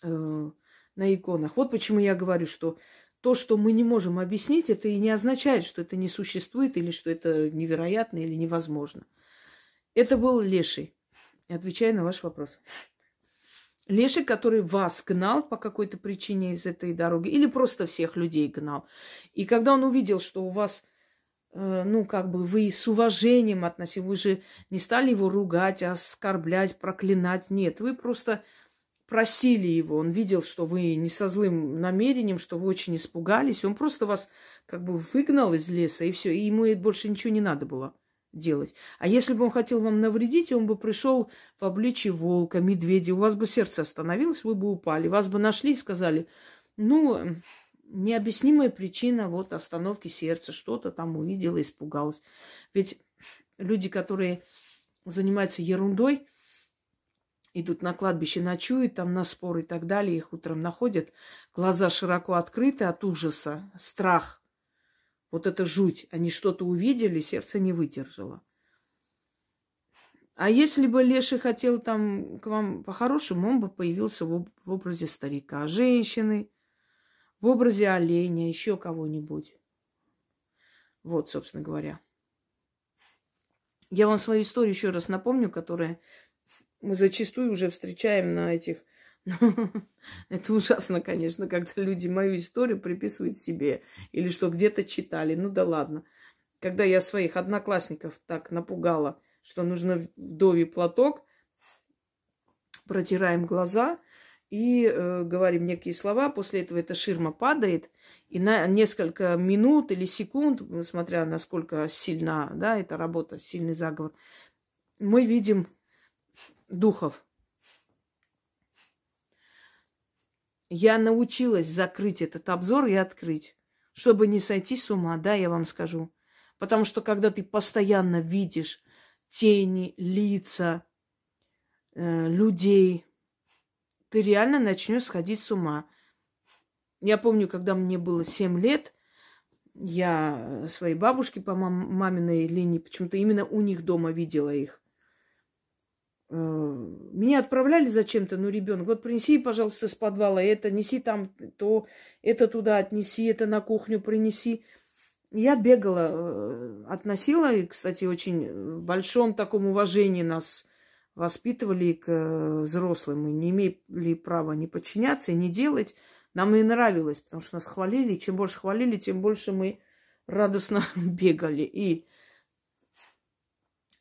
Э, на иконах. Вот почему я говорю, что то, что мы не можем объяснить, это и не означает, что это не существует или что это невероятно или невозможно. Это был леший, отвечая на ваш вопрос. Леший, который вас гнал по какой-то причине из этой дороги, или просто всех людей гнал. И когда он увидел, что у вас, э, ну, как бы вы с уважением относились, вы же не стали его ругать, оскорблять, проклинать. Нет, вы просто просили его, он видел, что вы не со злым намерением, что вы очень испугались, он просто вас как бы выгнал из леса, и все, и ему больше ничего не надо было делать. А если бы он хотел вам навредить, он бы пришел в обличье волка, медведя, у вас бы сердце остановилось, вы бы упали, вас бы нашли и сказали, ну, необъяснимая причина вот остановки сердца, что-то там увидела, испугалась. Ведь люди, которые занимаются ерундой, идут на кладбище, ночуют там на спор и так далее, их утром находят, глаза широко открыты от ужаса, страх. Вот это жуть. Они что-то увидели, сердце не выдержало. А если бы Леший хотел там к вам по-хорошему, он бы появился в, в образе старика, женщины, в образе оленя, еще кого-нибудь. Вот, собственно говоря. Я вам свою историю еще раз напомню, которая мы зачастую уже встречаем на этих... Это ужасно, конечно, когда люди мою историю приписывают себе или что где-то читали. Ну да ладно. Когда я своих одноклассников так напугала, что нужно вдовий платок, протираем глаза и э, говорим некие слова. После этого эта ширма падает, и на несколько минут или секунд, смотря насколько сильна да, эта работа, сильный заговор, мы видим духов. Я научилась закрыть этот обзор и открыть, чтобы не сойти с ума, да, я вам скажу. Потому что когда ты постоянно видишь тени, лица, э, людей, ты реально начнешь сходить с ума. Я помню, когда мне было 7 лет, я своей бабушке по мам- маминой линии, почему-то именно у них дома видела их. Э, меня отправляли зачем-то, ну, ребенок, вот принеси, пожалуйста, с подвала это, неси там то, это туда отнеси, это на кухню принеси. Я бегала, э, относила, и, кстати, очень в большом таком уважении нас воспитывали к э, взрослым. Мы не имели права не подчиняться и не делать. Нам и нравилось, потому что нас хвалили. Чем больше хвалили, тем больше мы радостно бегали. И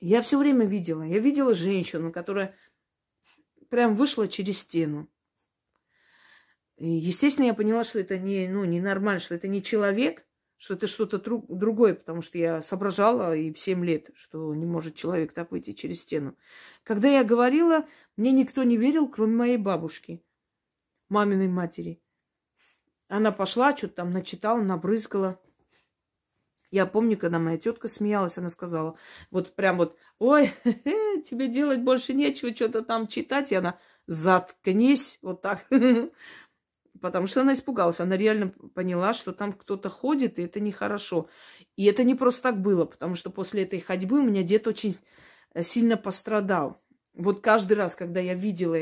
я все время видела. Я видела женщину, которая прям вышла через стену. И, естественно, я поняла, что это не, ну, не нормально, что это не человек, что это что-то друг, другое, потому что я соображала и в 7 лет, что не может человек так выйти через стену. Когда я говорила, мне никто не верил, кроме моей бабушки, маминой матери. Она пошла, что-то там начитала, набрызгала. Я помню, когда моя тетка смеялась, она сказала, вот прям вот, ой, тебе делать больше нечего, что-то там читать. И она, заткнись, вот так. потому что она испугалась. Она реально поняла, что там кто-то ходит, и это нехорошо. И это не просто так было, потому что после этой ходьбы у меня дед очень сильно пострадал. Вот каждый раз, когда я видела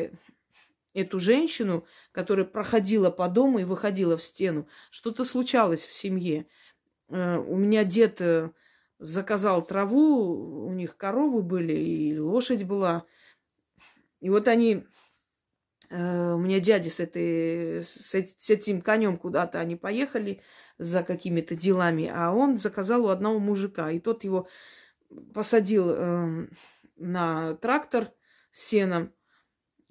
эту женщину, которая проходила по дому и выходила в стену, что-то случалось в семье. Э, у меня дед э, заказал траву, у них коровы были, и лошадь была. И вот они Э, у меня дядя с, этой, с, этим конем куда-то они поехали за какими-то делами, а он заказал у одного мужика, и тот его посадил э, на трактор с сеном.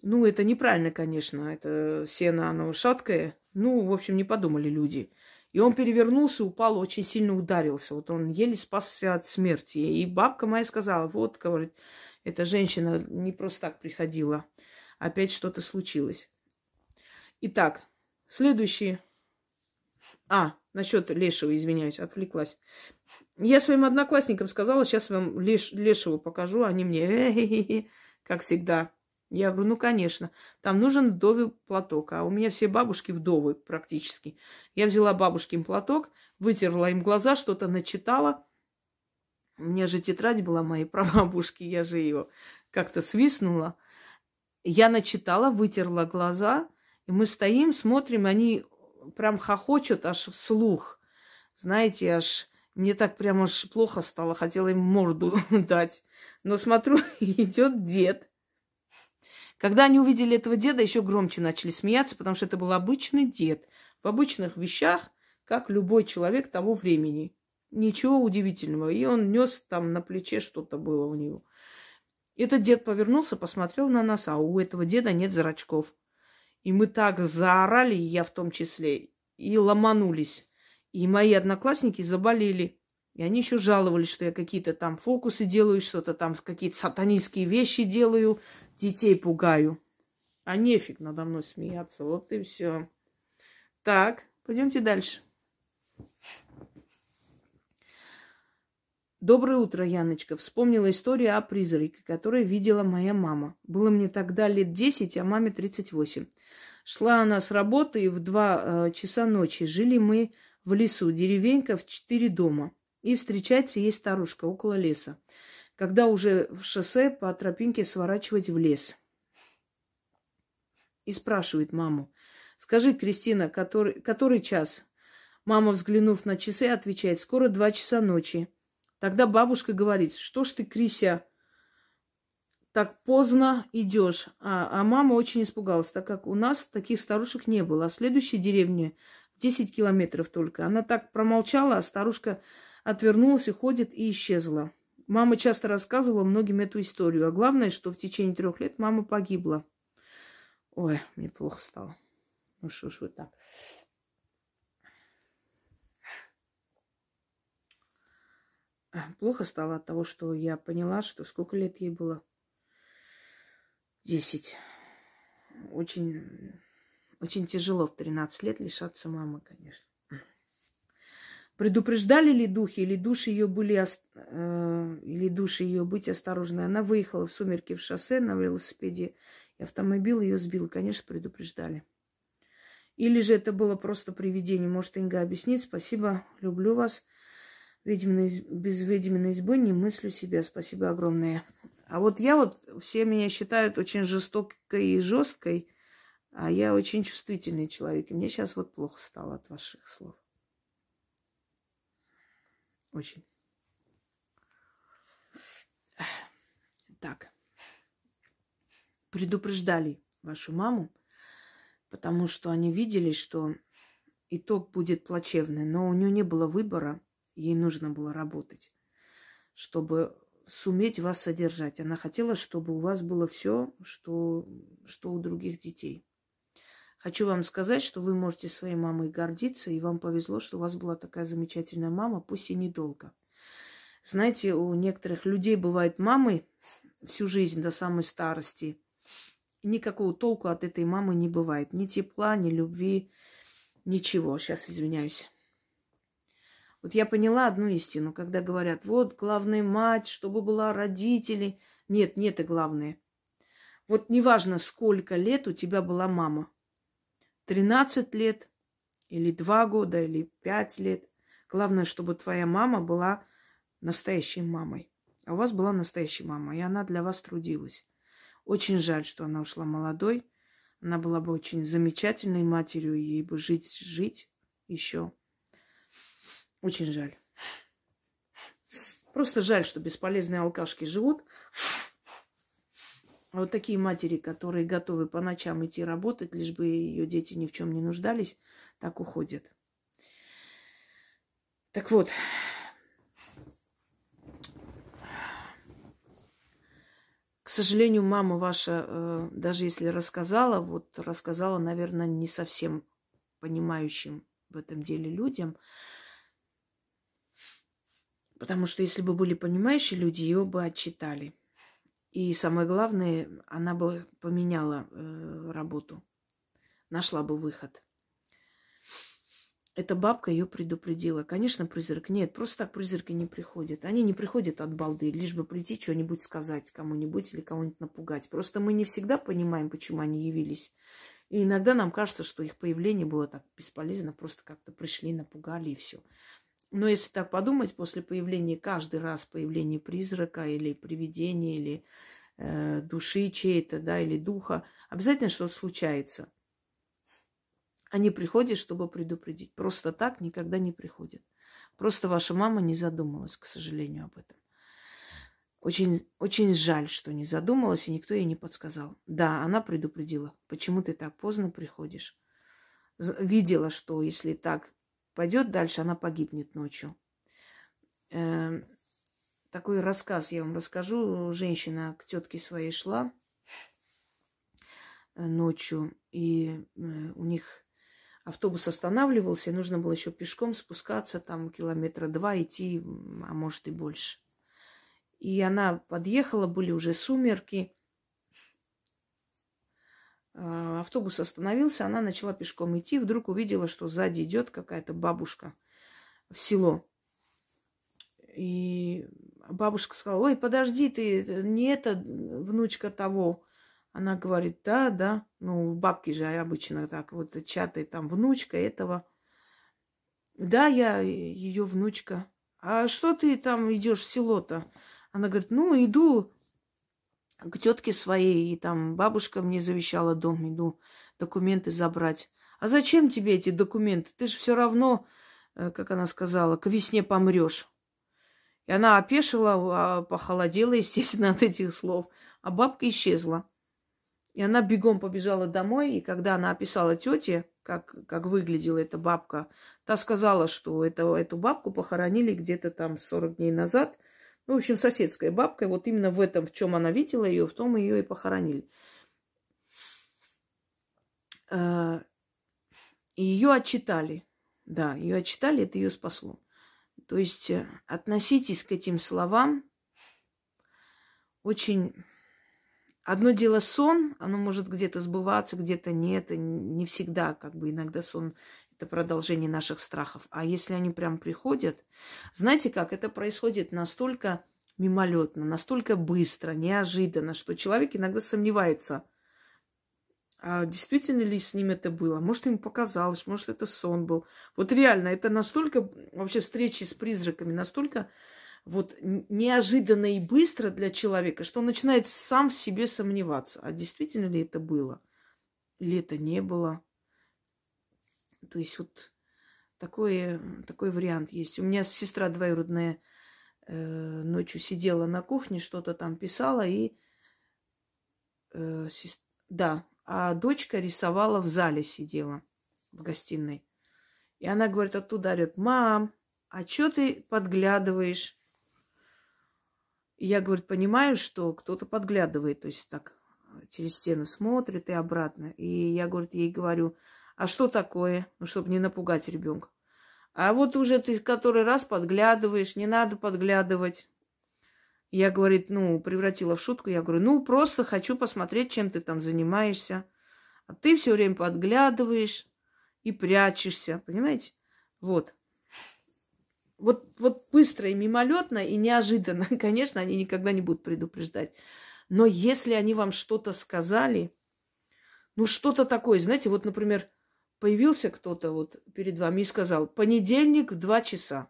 Ну, это неправильно, конечно, это сено, оно шаткое. Ну, в общем, не подумали люди. И он перевернулся, упал, очень сильно ударился. Вот он еле спасся от смерти. И бабка моя сказала, вот, говорит, эта женщина не просто так приходила опять что-то случилось. Итак, следующий. А, насчет Лешего, извиняюсь, отвлеклась. Я своим одноклассникам сказала, сейчас вам Леш, Лешего покажу, они мне, как всегда. Я говорю, ну, конечно, там нужен вдовый платок, а у меня все бабушки вдовы практически. Я взяла бабушкин платок, вытерла им глаза, что-то начитала. У меня же тетрадь была моей прабабушки, я же ее как-то свистнула. Я начитала, вытерла глаза, и мы стоим, смотрим, они прям хохочут аж вслух. Знаете, аж мне так прям аж плохо стало, хотела им морду дать. Но смотрю, идет дед. Когда они увидели этого деда, еще громче начали смеяться, потому что это был обычный дед. В обычных вещах, как любой человек того времени. Ничего удивительного. И он нес там на плече что-то было у него. Этот дед повернулся, посмотрел на нас, а у этого деда нет зрачков. И мы так заорали, я в том числе, и ломанулись. И мои одноклассники заболели. И они еще жаловались, что я какие-то там фокусы делаю, что-то там какие-то сатанистские вещи делаю, детей пугаю. А нефиг надо мной смеяться. Вот и все. Так, пойдемте дальше. Доброе утро, Яночка. Вспомнила историю о призраке, которую видела моя мама. Было мне тогда лет 10, а маме 38. Шла она с работы, и в два э, часа ночи жили мы в лесу, деревенька в четыре дома. И встречается ей старушка около леса. Когда уже в шоссе по тропинке сворачивать в лес. И спрашивает маму. Скажи, Кристина, который, который час? Мама, взглянув на часы, отвечает, скоро два часа ночи. Тогда бабушка говорит, что ж ты, Крися, так поздно идешь. А, а мама очень испугалась, так как у нас таких старушек не было. А следующей деревне 10 километров только. Она так промолчала, а старушка отвернулась и ходит и исчезла. Мама часто рассказывала многим эту историю. А главное, что в течение трех лет мама погибла. Ой, мне плохо стало. Ну что ж вы так. Плохо стало от того, что я поняла, что сколько лет ей было? Десять. Очень, очень тяжело в 13 лет лишаться мамы, конечно. Предупреждали ли духи, или души ее были, э, или души ее быть осторожной? Она выехала в сумерки в шоссе на велосипеде, и автомобиль ее сбил. Конечно, предупреждали. Или же это было просто привидение. Может, Инга объяснит. Спасибо, люблю вас. Ведьминой, без ведьминой избы не мыслю себя. Спасибо огромное. А вот я вот, все меня считают очень жестокой и жесткой, а я очень чувствительный человек. И мне сейчас вот плохо стало от ваших слов. Очень. Так. Предупреждали вашу маму, потому что они видели, что итог будет плачевный, но у нее не было выбора, ей нужно было работать, чтобы суметь вас содержать. Она хотела, чтобы у вас было все, что, что у других детей. Хочу вам сказать, что вы можете своей мамой гордиться, и вам повезло, что у вас была такая замечательная мама, пусть и недолго. Знаете, у некоторых людей бывает мамы всю жизнь до самой старости. И никакого толку от этой мамы не бывает. Ни тепла, ни любви, ничего. Сейчас извиняюсь. Вот я поняла одну истину, когда говорят, вот главная мать, чтобы была родители. Нет, нет, это главное. Вот неважно, сколько лет у тебя была мама. 13 лет, или 2 года, или 5 лет. Главное, чтобы твоя мама была настоящей мамой. А у вас была настоящая мама, и она для вас трудилась. Очень жаль, что она ушла молодой. Она была бы очень замечательной матерью, ей бы жить, жить еще. Очень жаль. Просто жаль, что бесполезные алкашки живут. Вот такие матери, которые готовы по ночам идти работать, лишь бы ее дети ни в чем не нуждались, так уходят. Так вот, к сожалению, мама ваша, э, даже если рассказала, вот рассказала, наверное, не совсем понимающим в этом деле людям. Потому что если бы были понимающие люди, ее бы отчитали. И самое главное, она бы поменяла э, работу, нашла бы выход. Эта бабка ее предупредила. Конечно, призрак. Нет, просто так призраки не приходят. Они не приходят от балды, лишь бы прийти что-нибудь сказать кому-нибудь или кого-нибудь напугать. Просто мы не всегда понимаем, почему они явились. И иногда нам кажется, что их появление было так бесполезно, просто как-то пришли, напугали и все. Но если так подумать, после появления, каждый раз появления призрака или привидения, или э, души чьей-то, да, или духа, обязательно что-то случается. Они приходят, чтобы предупредить. Просто так никогда не приходят. Просто ваша мама не задумалась, к сожалению, об этом. Очень, очень жаль, что не задумалась, и никто ей не подсказал. Да, она предупредила. Почему ты так поздно приходишь? Видела, что если так пойдет дальше, она погибнет ночью. Э, такой рассказ я вам расскажу. Женщина к тетке своей шла э, ночью, и э, у них автобус останавливался, и нужно было еще пешком спускаться, там километра два идти, а может и больше. И она подъехала, были уже сумерки, автобус остановился, она начала пешком идти, вдруг увидела, что сзади идет какая-то бабушка в село. И бабушка сказала, ой, подожди, ты не это внучка того. Она говорит, да, да, ну, бабки же обычно так, вот чаты там внучка этого. Да, я ее внучка. А что ты там идешь в село-то? Она говорит, ну, иду к тетке своей, и там бабушка мне завещала дом, иду документы забрать. А зачем тебе эти документы? Ты же все равно, э, как она сказала, к весне помрешь. И она опешила, а, похолодела, естественно, от этих слов. А бабка исчезла. И она бегом побежала домой, и когда она описала тете, как, как выглядела эта бабка, та сказала, что это, эту бабку похоронили где-то там 40 дней назад – ну, в общем, соседская бабка. Вот именно в этом, в чем она видела ее, в том ее и похоронили. Э, и ее отчитали. Да, ее отчитали, это ее спасло. То есть э, относитесь к этим словам очень... Одно дело сон, оно может где-то сбываться, где-то нет, не всегда, как бы иногда сон это продолжение наших страхов. А если они прям приходят, знаете как, это происходит настолько мимолетно, настолько быстро, неожиданно, что человек иногда сомневается, а действительно ли с ним это было. Может, ему показалось, может, это сон был. Вот реально, это настолько, вообще встречи с призраками, настолько вот неожиданно и быстро для человека, что он начинает сам в себе сомневаться, а действительно ли это было, или это не было. То есть вот такой, такой вариант есть. У меня сестра двоюродная э, ночью сидела на кухне, что-то там писала, и э, сест... да, а дочка рисовала в зале, сидела в гостиной. И она говорит, оттуда орет, мам, а что ты подглядываешь? И я, говорит, понимаю, что кто-то подглядывает, то есть так через стену смотрит и обратно. И я, говорит, ей говорю, а что такое? Ну, чтобы не напугать ребенка. А вот уже ты который раз подглядываешь, не надо подглядывать. Я, говорит, ну, превратила в шутку. Я говорю, ну, просто хочу посмотреть, чем ты там занимаешься. А ты все время подглядываешь и прячешься, понимаете? Вот. Вот, вот быстро и мимолетно и неожиданно, конечно, они никогда не будут предупреждать. Но если они вам что-то сказали, ну что-то такое, знаете, вот, например, появился кто-то вот перед вами и сказал, понедельник в два часа.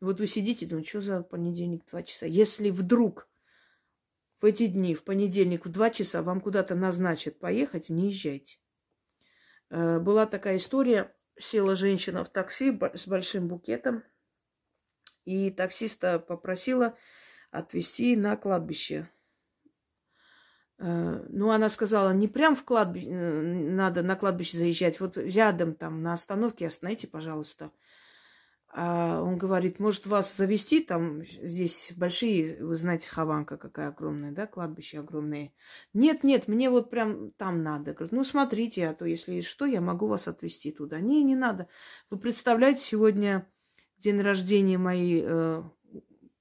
Вот вы сидите, думаете, что за понедельник два часа? Если вдруг в эти дни, в понедельник в два часа вам куда-то назначат поехать, не езжайте. Э, была такая история, села женщина в такси с большим букетом, и таксиста попросила отвезти на кладбище. Э, ну, она сказала, не прям в кладбище, э, надо на кладбище заезжать, вот рядом там на остановке остановите, пожалуйста. А он говорит, может вас завести там, здесь большие, вы знаете, Хованка какая огромная, да, кладбище огромное. Нет, нет, мне вот прям там надо. Говорит, ну смотрите, а то если что, я могу вас отвезти туда. Не, не надо. Вы представляете, сегодня день рождения моей э,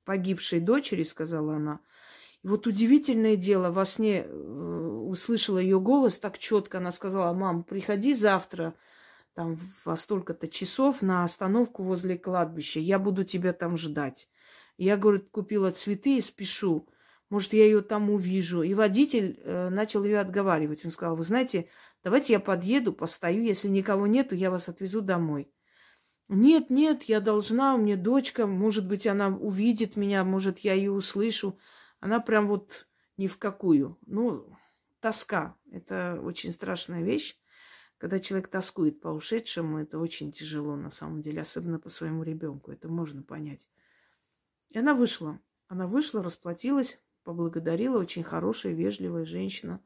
погибшей дочери, сказала она. И вот удивительное дело, во сне э, услышала ее голос так четко, она сказала, мам, приходи завтра, там во столько-то часов на остановку возле кладбища. Я буду тебя там ждать. Я, говорит, купила цветы и спешу. Может, я ее там увижу. И водитель э, начал ее отговаривать. Он сказал, вы знаете, давайте я подъеду, постою. Если никого нету, я вас отвезу домой. Нет, нет, я должна, у меня дочка, может быть, она увидит меня, может, я ее услышу. Она прям вот ни в какую. Ну, тоска. Это очень страшная вещь. Когда человек тоскует по ушедшему, это очень тяжело на самом деле, особенно по своему ребенку. Это можно понять. И она вышла. Она вышла, расплатилась, поблагодарила, очень хорошая, вежливая женщина.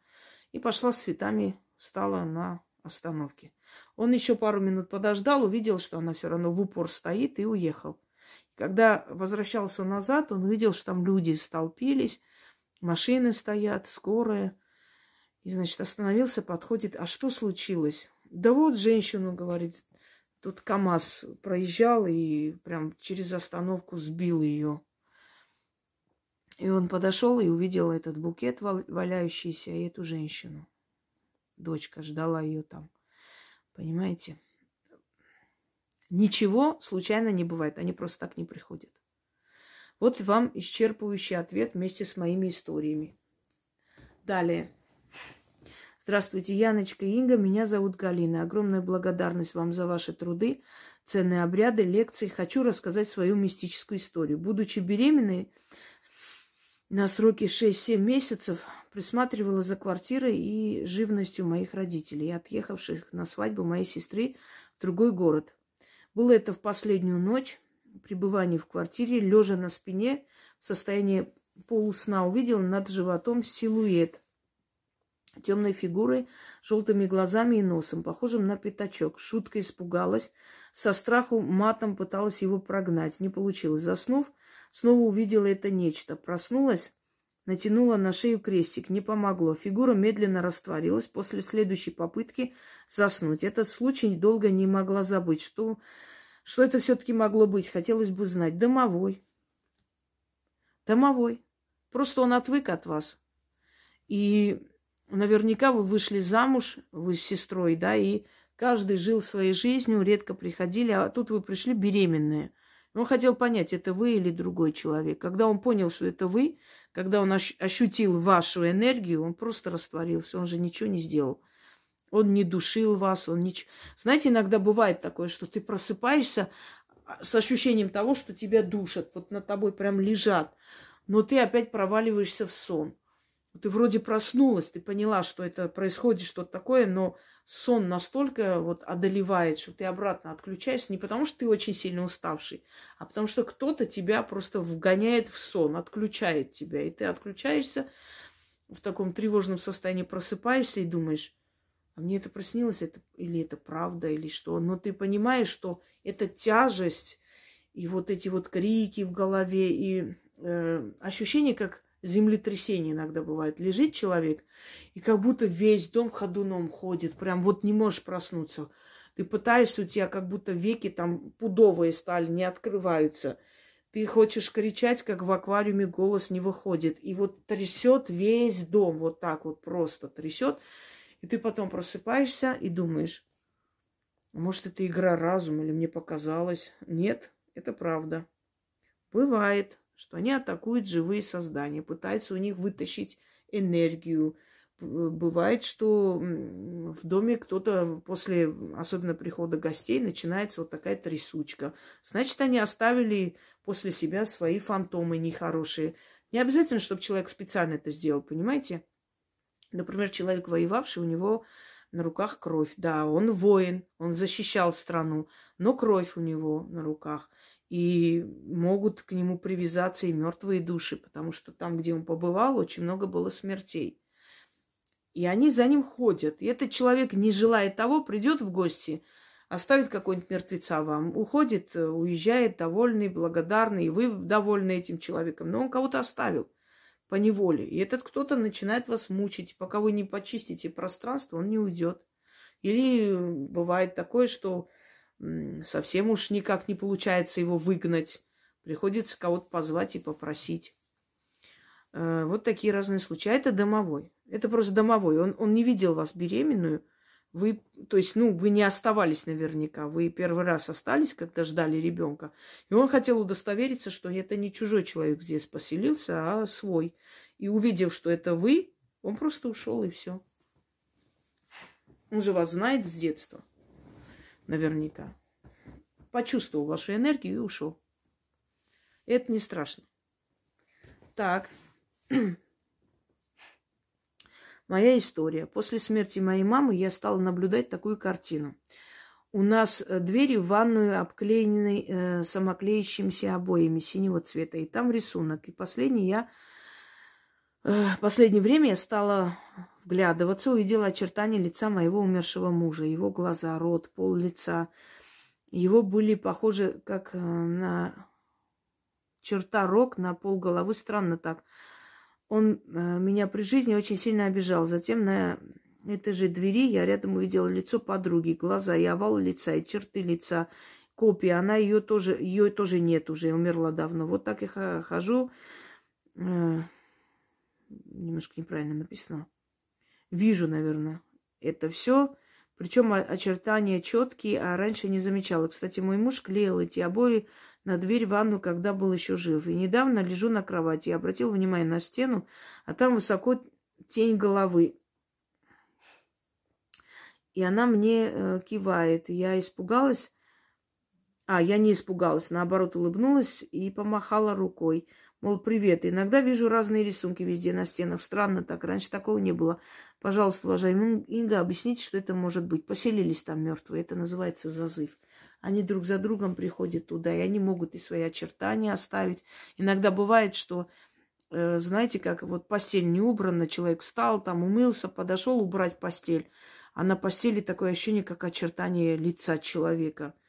И пошла с цветами, стала на остановке. Он еще пару минут подождал, увидел, что она все равно в упор стоит и уехал. Когда возвращался назад, он увидел, что там люди столпились, машины стоят, скорая. И, значит, остановился, подходит. А что случилось? Да вот женщину, говорит, тут КАМАЗ проезжал и прям через остановку сбил ее. И он подошел и увидел этот букет валяющийся и эту женщину. Дочка ждала ее там. Понимаете? Ничего случайно не бывает. Они просто так не приходят. Вот вам исчерпывающий ответ вместе с моими историями. Далее. Здравствуйте, Яночка Инга. Меня зовут Галина. Огромная благодарность вам за ваши труды, ценные обряды, лекции. Хочу рассказать свою мистическую историю. Будучи беременной на сроке 6-7 месяцев, присматривала за квартирой и живностью моих родителей, отъехавших на свадьбу моей сестры в другой город. Было это в последнюю ночь пребывания в квартире, лежа на спине, в состоянии полусна, увидела над животом силуэт – темной фигурой, желтыми глазами и носом, похожим на пятачок. Шутка испугалась, со страху матом пыталась его прогнать. Не получилось. Заснув, снова увидела это нечто. Проснулась, натянула на шею крестик. Не помогло. Фигура медленно растворилась. После следующей попытки заснуть. Этот случай долго не могла забыть. Что, что это все-таки могло быть? Хотелось бы знать. Домовой. Домовой. Просто он отвык от вас. И наверняка вы вышли замуж, вы с сестрой, да, и каждый жил своей жизнью, редко приходили, а тут вы пришли беременные. Он хотел понять, это вы или другой человек. Когда он понял, что это вы, когда он ощутил вашу энергию, он просто растворился, он же ничего не сделал. Он не душил вас, он ничего... Знаете, иногда бывает такое, что ты просыпаешься а, с ощущением того, что тебя душат, вот над тобой прям лежат, но ты опять проваливаешься в сон. Ты вроде проснулась, ты поняла, что это происходит что-то такое, но сон настолько вот одолевает, что ты обратно отключаешься не потому, что ты очень сильно уставший, а потому что кто-то тебя просто вгоняет в сон, отключает тебя. И ты отключаешься в таком тревожном состоянии, просыпаешься и думаешь, а мне это приснилось, это, или это правда, или что. Но ты понимаешь, что это тяжесть, и вот эти вот крики в голове, и э, ощущение, как землетрясение иногда бывает. Лежит человек, и как будто весь дом ходуном ходит. Прям вот не можешь проснуться. Ты пытаешься, у тебя как будто веки там пудовые стали, не открываются. Ты хочешь кричать, как в аквариуме голос не выходит. И вот трясет весь дом, вот так вот просто трясет. И ты потом просыпаешься и думаешь, может, это игра разума или мне показалось. Нет, это правда. Бывает что они атакуют живые создания, пытаются у них вытащить энергию. Бывает, что в доме кто-то после, особенно прихода гостей, начинается вот такая трясучка. Значит, они оставили после себя свои фантомы нехорошие. Не обязательно, чтобы человек специально это сделал, понимаете? Например, человек воевавший, у него на руках кровь. Да, он воин, он защищал страну, но кровь у него на руках. И могут к нему привязаться и мертвые души, потому что там, где он побывал, очень много было смертей. И они за ним ходят. И этот человек, не желая того, придет в гости, оставит какой-нибудь мертвеца вам, уходит, уезжает довольный, благодарный, и вы довольны этим человеком. Но он кого-то оставил по неволе. И этот кто-то начинает вас мучить. Пока вы не почистите пространство, он не уйдет. Или бывает такое, что совсем уж никак не получается его выгнать. Приходится кого-то позвать и попросить. Э, вот такие разные случаи. А это домовой. Это просто домовой. Он, он не видел вас беременную. Вы, то есть, ну, вы не оставались наверняка. Вы первый раз остались, когда ждали ребенка. И он хотел удостовериться, что это не чужой человек здесь поселился, а свой. И увидев, что это вы, он просто ушел и все. Он же вас знает с детства наверняка. Почувствовал вашу энергию и ушел. Это не страшно. Так. Моя история. После смерти моей мамы я стала наблюдать такую картину. У нас э, двери в ванную обклеены э, самоклеящимися обоями синего цвета. И там рисунок. И последний я... Э, последнее время я стала вглядываться, увидела очертания лица моего умершего мужа, его глаза, рот, пол лица. Его были похожи как э, на черта рог, на пол головы. Странно так. Он э, меня при жизни очень сильно обижал. Затем на этой же двери я рядом увидела лицо подруги, глаза и овал лица, и черты лица, копия. Она ее тоже, ее тоже нет уже, умерла давно. Вот так я хожу. Немножко неправильно написано вижу, наверное, это все. Причем очертания четкие, а раньше не замечала. Кстати, мой муж клеил эти обои на дверь в ванну, когда был еще жив. И недавно лежу на кровати и обратил внимание на стену, а там высоко тень головы. И она мне э, кивает. Я испугалась. А, я не испугалась, наоборот, улыбнулась и помахала рукой. Мол, привет. Иногда вижу разные рисунки везде на стенах. Странно так. Раньше такого не было. Пожалуйста, уважаемый Инга, объясните, что это может быть. Поселились там мертвые. Это называется зазыв. Они друг за другом приходят туда, и они могут и свои очертания оставить. Иногда бывает, что, э, знаете, как вот постель не убрана, человек встал, там умылся, подошел убрать постель, а на постели такое ощущение, как очертание лица человека –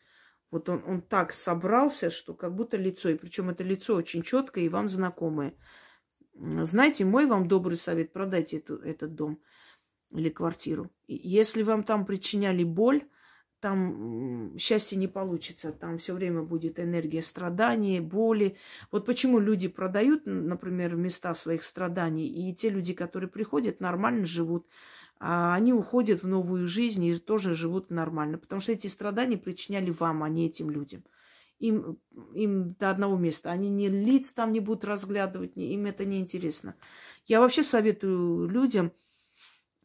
вот он, он так собрался, что как будто лицо, и причем это лицо очень четкое и вам знакомое. знаете, мой вам добрый совет, продайте эту, этот дом или квартиру. Если вам там причиняли боль, там счастья не получится, там все время будет энергия страданий, боли. Вот почему люди продают, например, места своих страданий, и те люди, которые приходят, нормально живут, а они уходят в новую жизнь и тоже живут нормально, потому что эти страдания причиняли вам, а не этим людям. Им, им до одного места. Они ни лиц там не будут разглядывать, им это не интересно. Я вообще советую людям,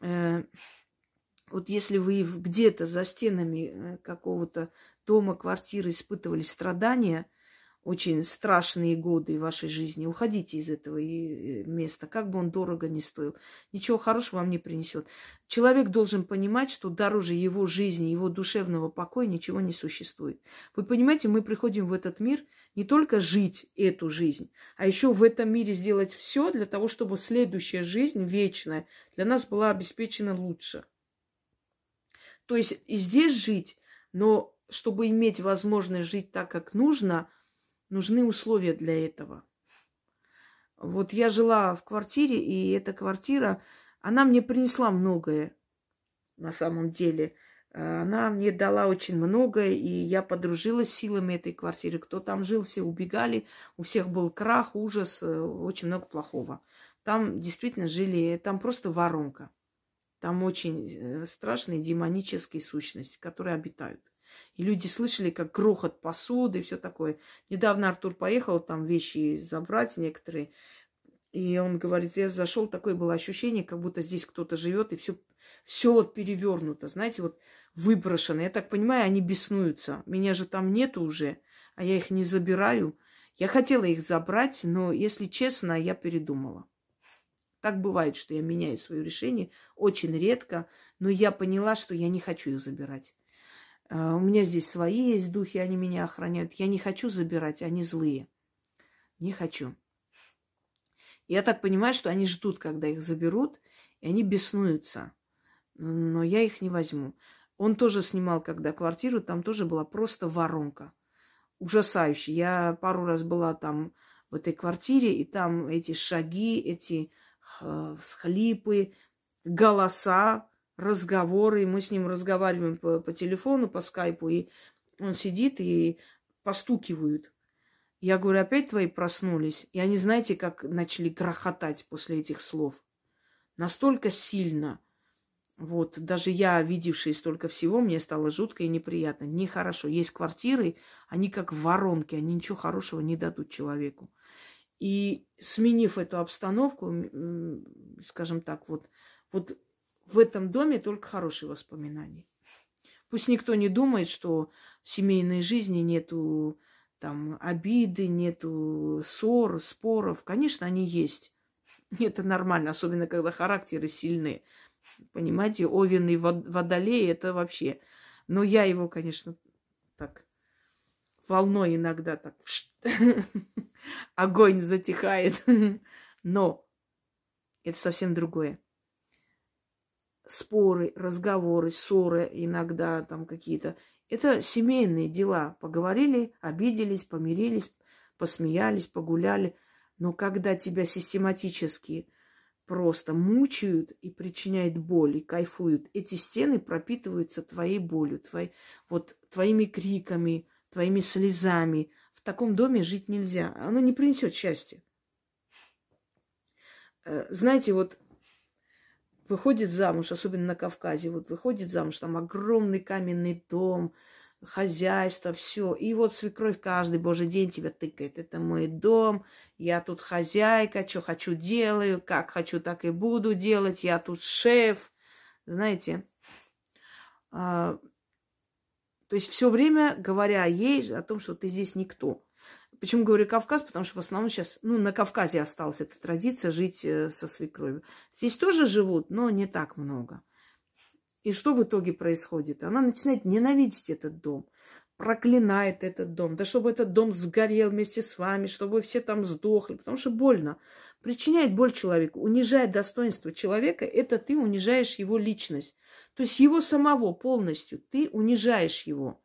э, вот если вы где-то за стенами э, какого-то дома, квартиры испытывали страдания, очень страшные годы вашей жизни, уходите из этого места, как бы он дорого не стоил. Ничего хорошего вам не принесет. Человек должен понимать, что дороже его жизни, его душевного покоя ничего не существует. Вы понимаете, мы приходим в этот мир не только жить эту жизнь, а еще в этом мире сделать все для того, чтобы следующая жизнь, вечная, для нас была обеспечена лучше. То есть и здесь жить, но чтобы иметь возможность жить так, как нужно, нужны условия для этого. Вот я жила в квартире, и эта квартира, она мне принесла многое на самом деле. Она мне дала очень многое, и я подружилась с силами этой квартиры. Кто там жил, все убегали, у всех был крах, ужас, э, очень много плохого. Там действительно жили, там просто воронка. Там очень э, страшные демонические сущности, которые обитают. И люди слышали, как грохот посуды и все такое. Недавно Артур поехал там вещи забрать некоторые. И он говорит, я зашел, такое было ощущение, как будто здесь кто-то живет, и все, все вот перевернуто, знаете, вот выброшено. Я так понимаю, они беснуются. Меня же там нету уже, а я их не забираю. Я хотела их забрать, но, если честно, я передумала. Так бывает, что я меняю свое решение очень редко, но я поняла, что я не хочу их забирать. А, у меня здесь свои есть духи, они меня охраняют. Я не хочу забирать, они злые. Не хочу. Я так понимаю, что они ждут, когда их заберут, и они беснуются. Но я их не возьму. Он тоже снимал, когда квартиру, там тоже была просто воронка. Ужасающая. Я пару раз была там в этой квартире, и там эти шаги, эти всхлипы, голоса, разговоры. И мы с ним разговариваем по, по телефону, по скайпу, и он сидит и постукивают. Я говорю, опять твои проснулись? И они, знаете, как начали грохотать после этих слов. Настолько сильно. Вот, даже я, видевшая столько всего, мне стало жутко и неприятно. Нехорошо. Есть квартиры, они как воронки, они ничего хорошего не дадут человеку. И сменив эту обстановку, скажем так, вот, вот в этом доме только хорошие воспоминания. Пусть никто не думает, что в семейной жизни нету там обиды, нету ссор, споров. Конечно, они есть. Это нормально, особенно когда характеры сильные. Понимаете, Овен и Водолей это вообще. Но я его, конечно, так волной иногда так огонь затихает. Но это совсем другое. Споры, разговоры, ссоры иногда там какие-то. Это семейные дела. Поговорили, обиделись, помирились, посмеялись, погуляли. Но когда тебя систематически просто мучают и причиняют боль, и кайфуют, эти стены пропитываются твоей болью, твоей, вот, твоими криками, твоими слезами. В таком доме жить нельзя. Оно не принесет счастья. Э, знаете, вот выходит замуж, особенно на Кавказе, вот выходит замуж, там огромный каменный дом, хозяйство, все. И вот свекровь каждый божий день тебя тыкает. Это мой дом, я тут хозяйка, что хочу делаю, как хочу, так и буду делать, я тут шеф. Знаете, а, то есть все время говоря ей о том, что ты здесь никто. Почему говорю Кавказ? Потому что в основном сейчас, ну, на Кавказе осталась эта традиция жить э, со свекровью. Здесь тоже живут, но не так много. И что в итоге происходит? Она начинает ненавидеть этот дом, проклинает этот дом. Да чтобы этот дом сгорел вместе с вами, чтобы все там сдохли, потому что больно. Причиняет боль человеку, унижает достоинство человека, это ты унижаешь его личность. То есть его самого полностью ты унижаешь его.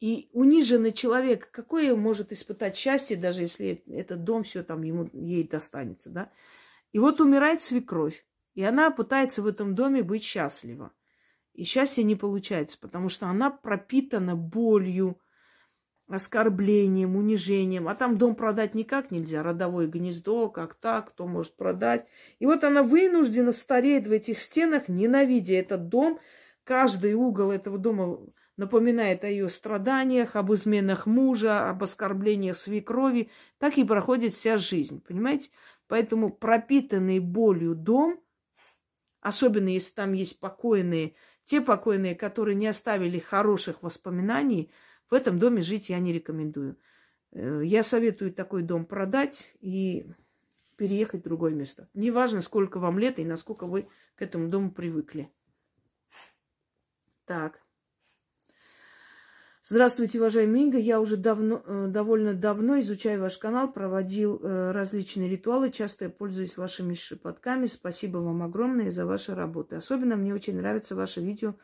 И униженный человек, какое может испытать счастье, даже если этот дом все там ему, ей достанется, да? И вот умирает свекровь, и она пытается в этом доме быть счастлива. И счастье не получается, потому что она пропитана болью, оскорблением, унижением. А там дом продать никак нельзя. Родовое гнездо, как так, кто может продать. И вот она вынуждена стареть в этих стенах, ненавидя этот дом. Каждый угол этого дома напоминает о ее страданиях, об изменах мужа, об оскорблениях свекрови. Так и проходит вся жизнь, понимаете? Поэтому пропитанный болью дом, особенно если там есть покойные, те покойные, которые не оставили хороших воспоминаний, в этом доме жить я не рекомендую. Э, я советую такой дом продать и переехать в другое место. Неважно, сколько вам лет и насколько вы к этому дому привыкли. Так. Здравствуйте, уважаемый Инга. Я уже давно, э, довольно давно изучаю ваш канал, проводил э, различные ритуалы, часто я пользуюсь вашими шепотками. Спасибо вам огромное за ваши работы. Особенно мне очень нравится ваше видео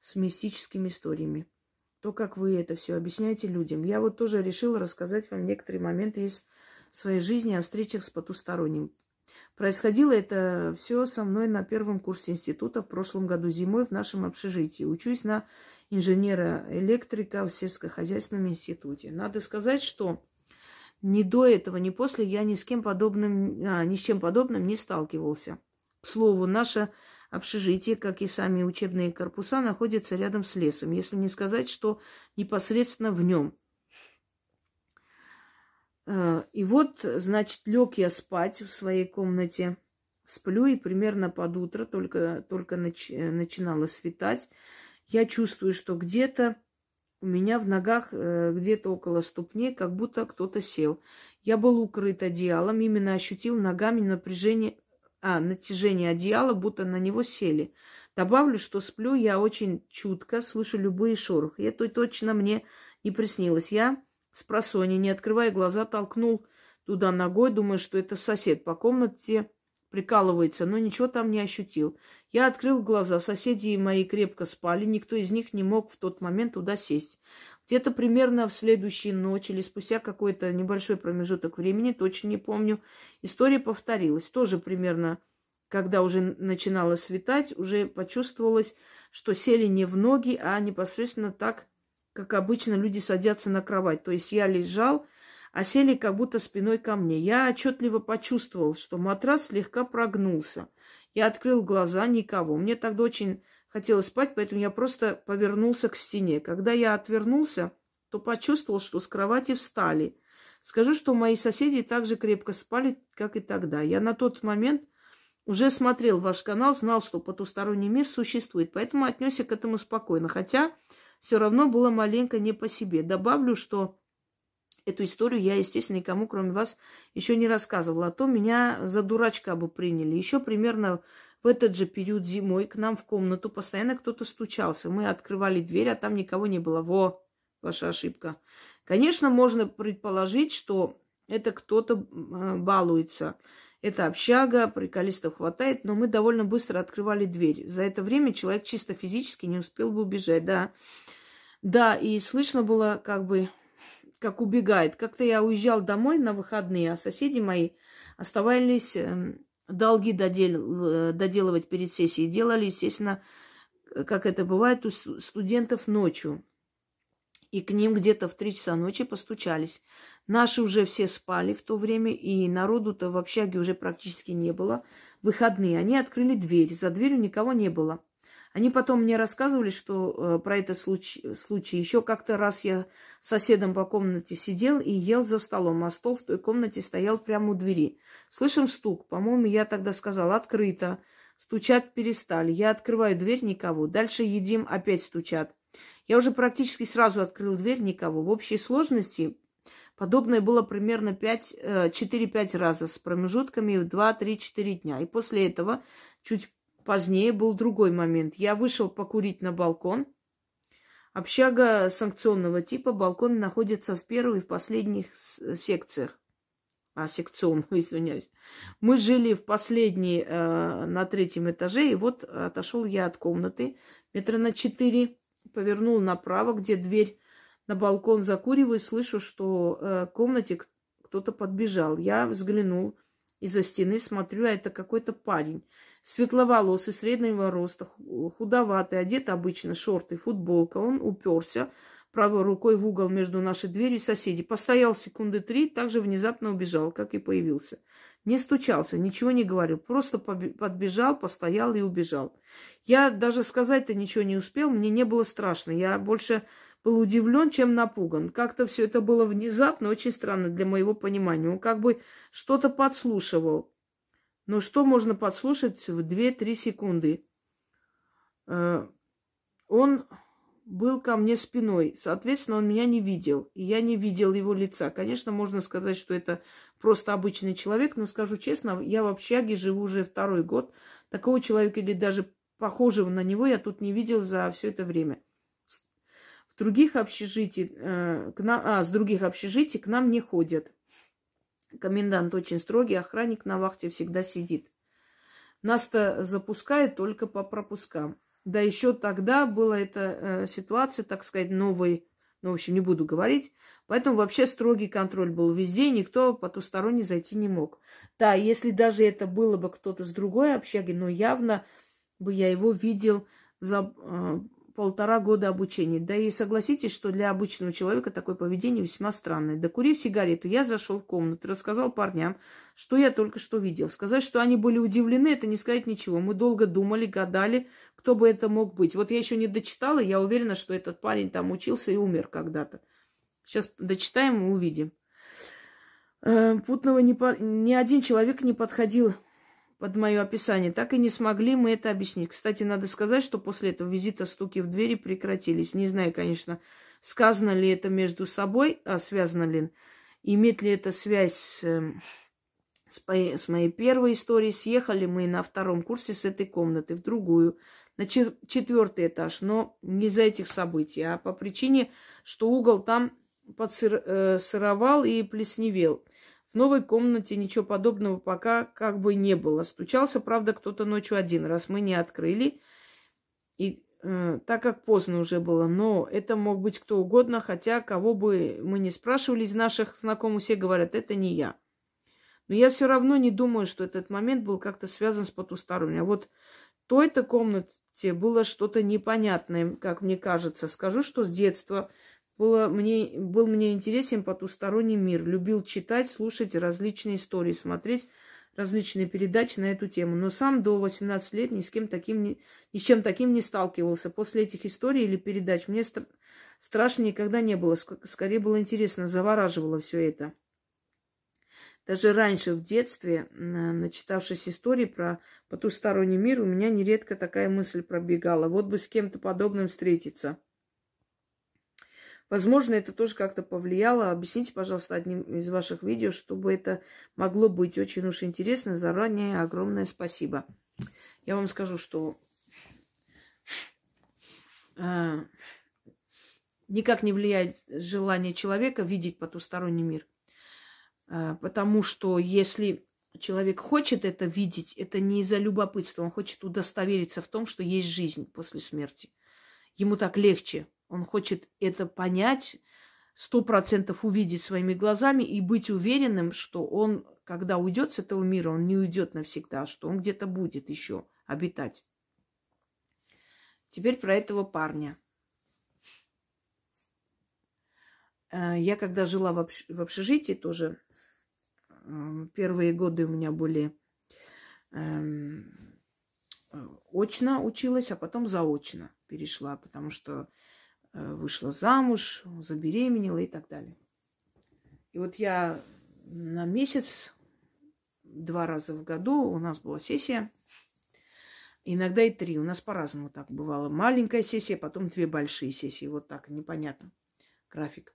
с мистическими историями. То, как вы это все объясняете людям. Я вот тоже решила рассказать вам некоторые моменты из своей жизни о встречах с потусторонним. Происходило это все со мной на первом курсе института в прошлом году зимой в нашем общежитии. Учусь на инженера-электрика в сельскохозяйственном институте. Надо сказать, что ни до этого, ни после я ни с кем подобным, а, ни с чем подобным не сталкивался. К слову, наше общежитие, как и сами учебные корпуса, находится рядом с лесом, если не сказать, что непосредственно в нем. А, и вот, значит, лег я спать в своей комнате, сплю, и примерно под утро, только, только нач, начинало светать, я чувствую, что где-то у меня в ногах, э, где-то около ступней, как будто кто-то сел. Я был укрыт одеялом, именно ощутил ногами напряжение, а, натяжение одеяла, будто на него сели. Добавлю, что сплю я очень чутко, слышу любые шорохи. Это точно мне не приснилось. Я с просони, не открывая глаза, толкнул туда ногой, думая, что это сосед по комнате прикалывается, но ничего там не ощутил. Я открыл глаза, соседи мои крепко спали, никто из них не мог в тот момент туда сесть. Где-то примерно в следующей ночь или спустя какой-то небольшой промежуток времени, точно не помню, история повторилась. Тоже примерно, когда уже начинало светать, уже почувствовалось, что сели не в ноги, а непосредственно так, как обычно люди садятся на кровать. То есть я лежал, а сели как будто спиной ко мне. Я отчетливо почувствовал, что матрас слегка прогнулся. Я открыл глаза, никого. Мне тогда очень хотелось спать, поэтому я просто повернулся к стене. Когда я отвернулся, то почувствовал, что с кровати встали. Скажу, что мои соседи также крепко спали, как и тогда. Я на тот момент уже смотрел ваш канал, знал, что потусторонний мир существует, поэтому отнесся к этому спокойно. Хотя все равно было маленько не по себе. Добавлю, что Эту историю я, естественно, никому, кроме вас, еще не рассказывала. А то меня за дурачка бы приняли. Еще примерно в этот же период зимой к нам в комнату постоянно кто-то стучался. Мы открывали дверь, а там никого не было. Во, ваша ошибка. Конечно, можно предположить, что это кто-то балуется. Это общага, приколистов хватает, но мы довольно быстро открывали дверь. За это время человек чисто физически не успел бы убежать, да. Да, и слышно было как бы как убегает. Как-то я уезжал домой на выходные, а соседи мои оставались эм, долги додел, э, доделывать перед сессией. Делали, естественно, как это бывает у студентов ночью. И к ним где-то в три часа ночи постучались. Наши уже все спали в то время, и народу-то в общаге уже практически не было. Выходные. Они открыли дверь. За дверью никого не было. Они потом мне рассказывали, что э, про этот случай, случай. Еще как-то раз я с соседом по комнате сидел и ел за столом, а стол в той комнате стоял прямо у двери. Слышим стук. По-моему, я тогда сказал открыто. Стучат перестали. Я открываю дверь, никого. Дальше едим, опять стучат. Я уже практически сразу открыл дверь, никого. В общей сложности подобное было примерно 4-5 э, раза с промежутками в 2-3-4 дня. И после этого чуть Позднее был другой момент. Я вышел покурить на балкон. Общага санкционного типа, балкон находится в первой и в последних секциях. А, секционную, извиняюсь. Мы жили в последней, э, на третьем этаже, и вот отошел я от комнаты метра на четыре, повернул направо, где дверь на балкон закуриваю, слышу, что э, в комнате кто-то подбежал. Я взглянул из-за стены, смотрю, а это какой-то парень. Светловолосый, среднего роста, худоватый, одет обычно, шорты, футболка. Он уперся правой рукой в угол между нашей дверью и соседей. Постоял секунды три, также внезапно убежал, как и появился. Не стучался, ничего не говорил, просто подбежал, постоял и убежал. Я даже сказать-то ничего не успел, мне не было страшно. Я больше был удивлен, чем напуган. Как-то все это было внезапно, очень странно для моего понимания. Он как бы что-то подслушивал. Но что можно подслушать в 2-3 секунды? Э, он был ко мне спиной. Соответственно, он меня не видел. И я не видел его лица. Конечно, можно сказать, что это просто обычный человек, но скажу честно, я в общаге живу уже второй год. Такого человека или даже похожего на него я тут не видел за все это время. В других общежитий, э, к нам, а, с других общежитий к нам не ходят. Комендант очень строгий, охранник на вахте всегда сидит. Нас-то запускают только по пропускам. Да еще тогда была эта э, ситуация, так сказать, новой, ну, в общем, не буду говорить. Поэтому вообще строгий контроль был везде, никто потусторонне зайти не мог. Да, если даже это было бы кто-то с другой общаги, но явно бы я его видел за э, полтора года обучения. Да и согласитесь, что для обычного человека такое поведение весьма странное. Докурив сигарету, я зашел в комнату, рассказал парням, что я только что видел. Сказать, что они были удивлены, это не сказать ничего. Мы долго думали, гадали, кто бы это мог быть. Вот я еще не дочитала, я уверена, что этот парень там учился и умер когда-то. Сейчас дочитаем и увидим. Э, Путного не по... ни один человек не подходил под мое описание. Так и не смогли мы это объяснить. Кстати, надо сказать, что после этого визита стуки в двери прекратились. Не знаю, конечно, сказано ли это между собой, а связано ли, имеет ли это связь с, эм, с, с моей первой историей. Съехали мы на втором курсе с этой комнаты в другую, на четвертый этаж, но не из-за этих событий, а по причине, что угол там подсыровал э, и плесневел. В новой комнате ничего подобного пока как бы не было. Стучался, правда, кто-то ночью один раз. Мы не открыли, и, э, так как поздно уже было. Но это мог быть кто угодно, хотя кого бы мы не спрашивали из наших знакомых, все говорят, это не я. Но я все равно не думаю, что этот момент был как-то связан с потусторонним. А вот той-то комнате было что-то непонятное, как мне кажется. Скажу, что с детства было мне, был мне интересен потусторонний мир. Любил читать, слушать различные истории, смотреть различные передачи на эту тему. Но сам до 18 лет ни с кем таким ни, ни с чем таким не сталкивался. После этих историй или передач мне стра- страшно никогда не было. Скорее было интересно, завораживало все это. Даже раньше, в детстве, начитавшись истории про потусторонний мир, у меня нередко такая мысль пробегала. Вот бы с кем-то подобным встретиться – Возможно, это тоже как-то повлияло. Объясните, пожалуйста, одним из ваших видео, чтобы это могло быть очень уж интересно. Заранее огромное спасибо. Я вам скажу, что э, никак не влияет желание человека видеть потусторонний мир. Э, потому что если человек хочет это видеть, это не из-за любопытства, он хочет удостовериться в том, что есть жизнь после смерти. Ему так легче он хочет это понять, сто процентов увидеть своими глазами и быть уверенным, что он, когда уйдет с этого мира, он не уйдет навсегда, что он где-то будет еще обитать. Теперь про этого парня. Э, я когда жила в общежитии тоже, э, первые годы у меня были эм, э, очно училась, а потом заочно перешла, потому что вышла замуж, забеременела и так далее. И вот я на месяц, два раза в году у нас была сессия, иногда и три. У нас по-разному так бывало. Маленькая сессия, потом две большие сессии. Вот так, непонятно. График.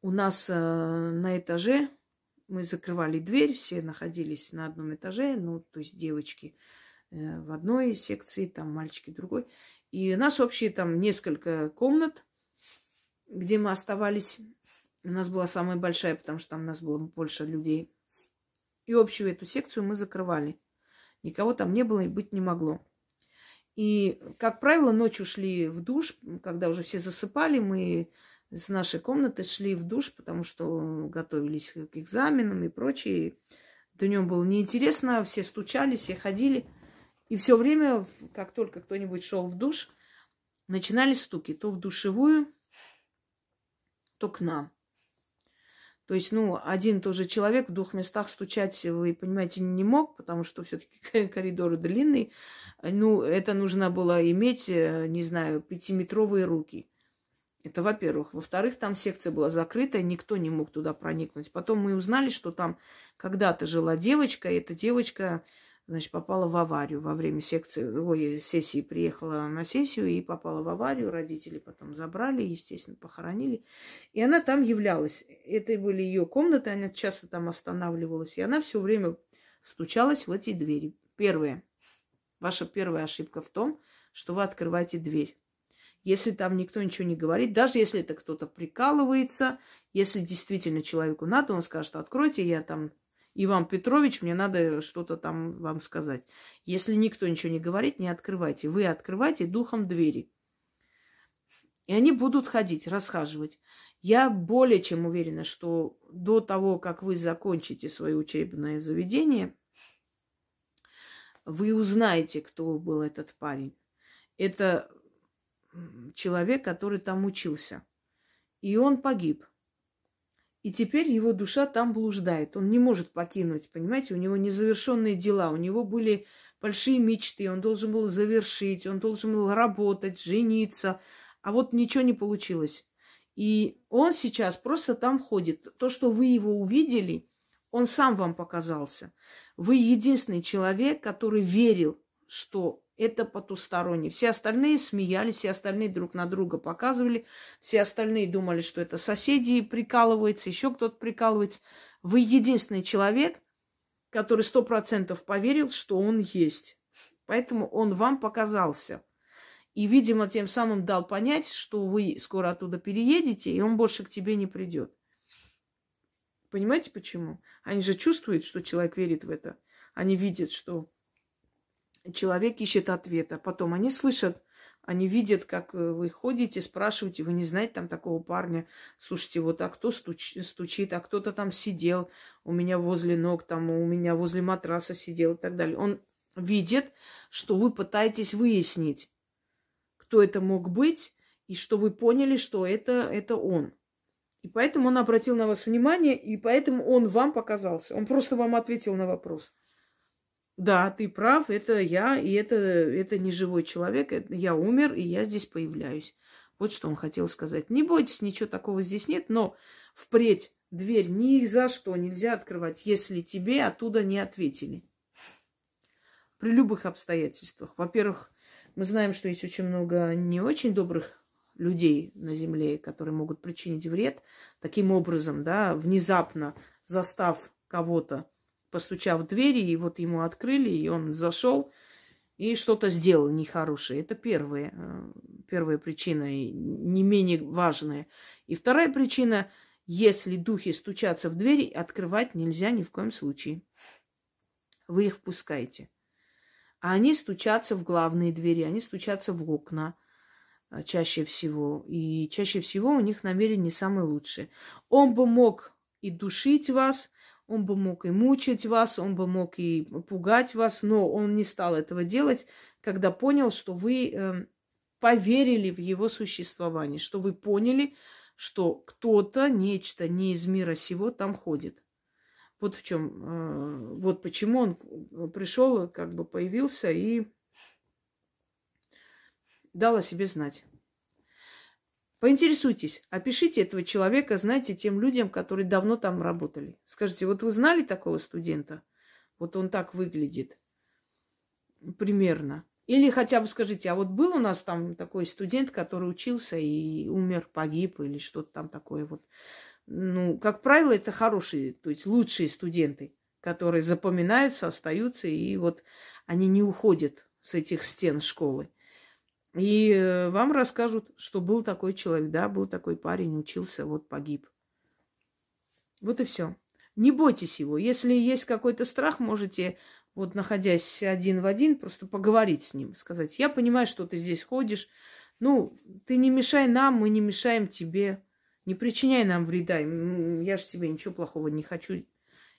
У нас э, на этаже мы закрывали дверь, все находились на одном этаже, ну, то есть девочки э, в одной секции, там мальчики в другой. И у нас общие там несколько комнат, где мы оставались. У нас была самая большая, потому что там у нас было больше людей. И общую эту секцию мы закрывали. Никого там не было и быть не могло. И, как правило, ночью шли в душ, когда уже все засыпали, мы с нашей комнаты шли в душ, потому что готовились к экзаменам и прочее. Днем было неинтересно, все стучали, все ходили. И все время, как только кто-нибудь шел в душ, начинались стуки. То в душевую, то к нам. То есть, ну, один и тот же человек в двух местах стучать, вы понимаете, не мог, потому что все-таки коридор длинный. Ну, это нужно было иметь, э, не знаю, пятиметровые руки. Это во-первых. Во-вторых, там секция была закрыта, никто не мог туда проникнуть. Потом мы узнали, что там когда-то жила девочка, и эта девочка значит, попала в аварию во время секции, ой, сессии, приехала на сессию и попала в аварию. Родители потом забрали, естественно, похоронили. И она там являлась. Это были ее комнаты, она часто там останавливалась. И она все время стучалась в эти двери. Первое. Ваша первая ошибка в том, что вы открываете дверь. Если там никто ничего не говорит, даже если это кто-то прикалывается, если действительно человеку надо, он скажет, откройте, я там Иван Петрович, мне надо что-то там вам сказать. Если никто ничего не говорит, не открывайте. Вы открывайте духом двери. И они будут ходить, расхаживать. Я более чем уверена, что до того, как вы закончите свое учебное заведение, вы узнаете, кто был этот парень. Это человек, который там учился. И он погиб. И теперь его душа там блуждает. Он не может покинуть, понимаете? У него незавершенные дела, у него были большие мечты, он должен был завершить, он должен был работать, жениться. А вот ничего не получилось. И он сейчас просто там ходит. То, что вы его увидели, он сам вам показался. Вы единственный человек, который верил, что это потусторонний. Все остальные смеялись, все остальные друг на друга показывали, все остальные думали, что это соседи прикалываются, еще кто-то прикалывается. Вы единственный человек, который сто процентов поверил, что он есть. Поэтому он вам показался. И, видимо, тем самым дал понять, что вы скоро оттуда переедете, и он больше к тебе не придет. Понимаете почему? Они же чувствуют, что человек верит в это. Они видят, что человек ищет ответа. Потом они слышат, они видят, как э, вы ходите, спрашиваете, вы не знаете там такого парня. Слушайте, вот а кто стуч, стучит, а кто-то там сидел у меня возле ног, там у меня возле матраса сидел и так далее. Он видит, что вы пытаетесь выяснить, кто это мог быть, и что вы поняли, что это, это он. И поэтому он обратил на вас внимание, и поэтому он вам показался. Он просто вам ответил на вопрос. Да, ты прав, это я, и это, это не живой человек, это, я умер, и я здесь появляюсь. Вот что он хотел сказать. Не бойтесь, ничего такого здесь нет, но впредь дверь ни за что нельзя открывать, если тебе оттуда не ответили. При любых обстоятельствах. Во-первых, мы знаем, что есть очень много не очень добрых людей на Земле, которые могут причинить вред таким образом, да, внезапно застав кого-то постучав в двери, и вот ему открыли, и он зашел и что-то сделал нехорошее. Это первая, э, первая причина, и не менее важная. И вторая причина, если духи стучатся в двери, открывать нельзя ни в коем случае. Вы их впускаете. А они стучатся в главные двери, они стучатся в окна э, чаще всего. И чаще всего у них намерение самое лучшее. Он бы мог и душить вас, он бы мог и мучить вас, он бы мог и пугать вас, но он не стал этого делать, когда понял, что вы э, поверили в его существование, что вы поняли, что кто-то, нечто не из мира сего там ходит. Вот в чем, э, вот почему он пришел, как бы появился и дал о себе знать. Поинтересуйтесь, опишите этого человека, знаете, тем людям, которые давно там работали. Скажите, вот вы знали такого студента? Вот он так выглядит. Примерно. Или хотя бы скажите, а вот был у нас там такой студент, который учился и умер, погиб или что-то там такое вот. Ну, как правило, это хорошие, то есть лучшие студенты, которые запоминаются, остаются, и вот они не уходят с этих стен школы. И э, вам расскажут, что был такой человек, да, был такой парень, учился, вот погиб. Вот и все. Не бойтесь его. Если есть какой-то страх, можете вот находясь один в один, просто поговорить с ним, сказать, я понимаю, что ты здесь ходишь, ну, ты не мешай нам, мы не мешаем тебе, не причиняй нам вреда, я же тебе ничего плохого не хочу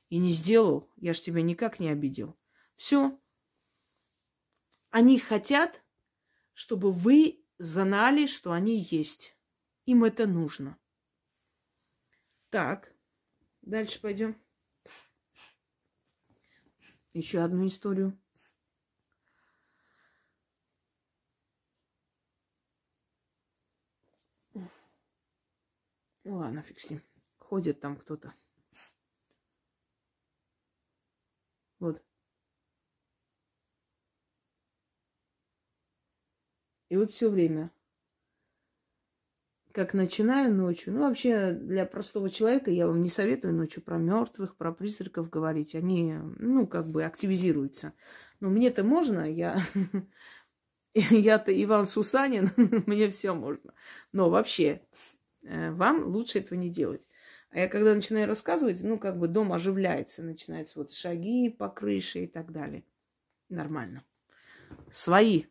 и не сделал, я же тебя никак не обидел. Все. Они хотят, чтобы вы знали, что они есть. Им это нужно. Так, дальше пойдем. Еще одну историю. Ну ладно, фиг с ним. Ходит там кто-то. Вот. И вот все время, как начинаю ночью, ну вообще для простого человека я вам не советую ночью про мертвых, про призраков говорить. Они, ну, как бы активизируются. Но мне-то можно, я я-то Иван Сусанин, мне все можно. Но вообще, э, вам лучше этого не делать. А я когда начинаю рассказывать, ну, как бы дом оживляется, начинаются вот шаги по крыше и так далее. Нормально. Свои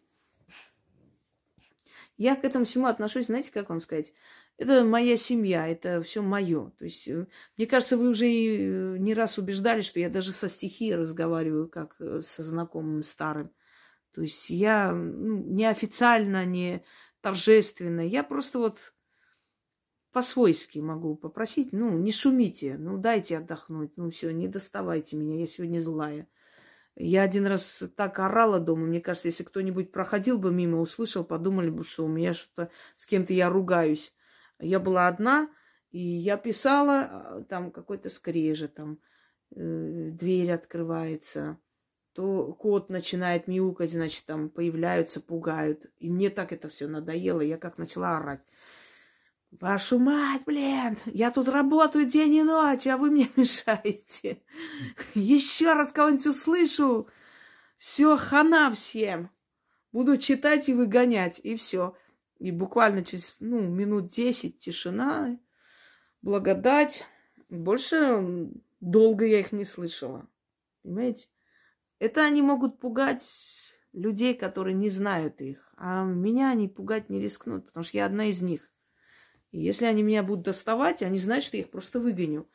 я к этому всему отношусь, знаете, как вам сказать? Это моя семья, это все мое. То есть, э, мне кажется, вы уже э, не раз убеждали, что я даже со стихией разговариваю, как э, со знакомым старым. То есть я ну, неофициально, не торжественно. Я просто вот по-свойски могу попросить, ну, не шумите, ну, дайте отдохнуть, ну, все, не доставайте меня, я сегодня злая. Я один раз так орала дома. Мне кажется, если кто-нибудь проходил бы мимо, услышал, подумали бы, что у меня что-то с кем-то я ругаюсь. Я была одна, и я писала, а, там какой-то скрежет, там э, дверь открывается, то кот начинает мяукать, значит, там появляются, пугают. И мне так это все надоело, я как начала орать. Вашу мать, блин, я тут работаю день и ночь, а вы мне мешаете. Еще раз кого-нибудь услышу, все, хана всем. Буду читать и выгонять, и все. И буквально через ну, минут десять тишина, благодать. Больше долго я их не слышала. Понимаете? Это они могут пугать людей, которые не знают их. А меня они пугать не рискнут, потому что я одна из них. И если они меня будут доставать, они знают, что я их просто выгоню.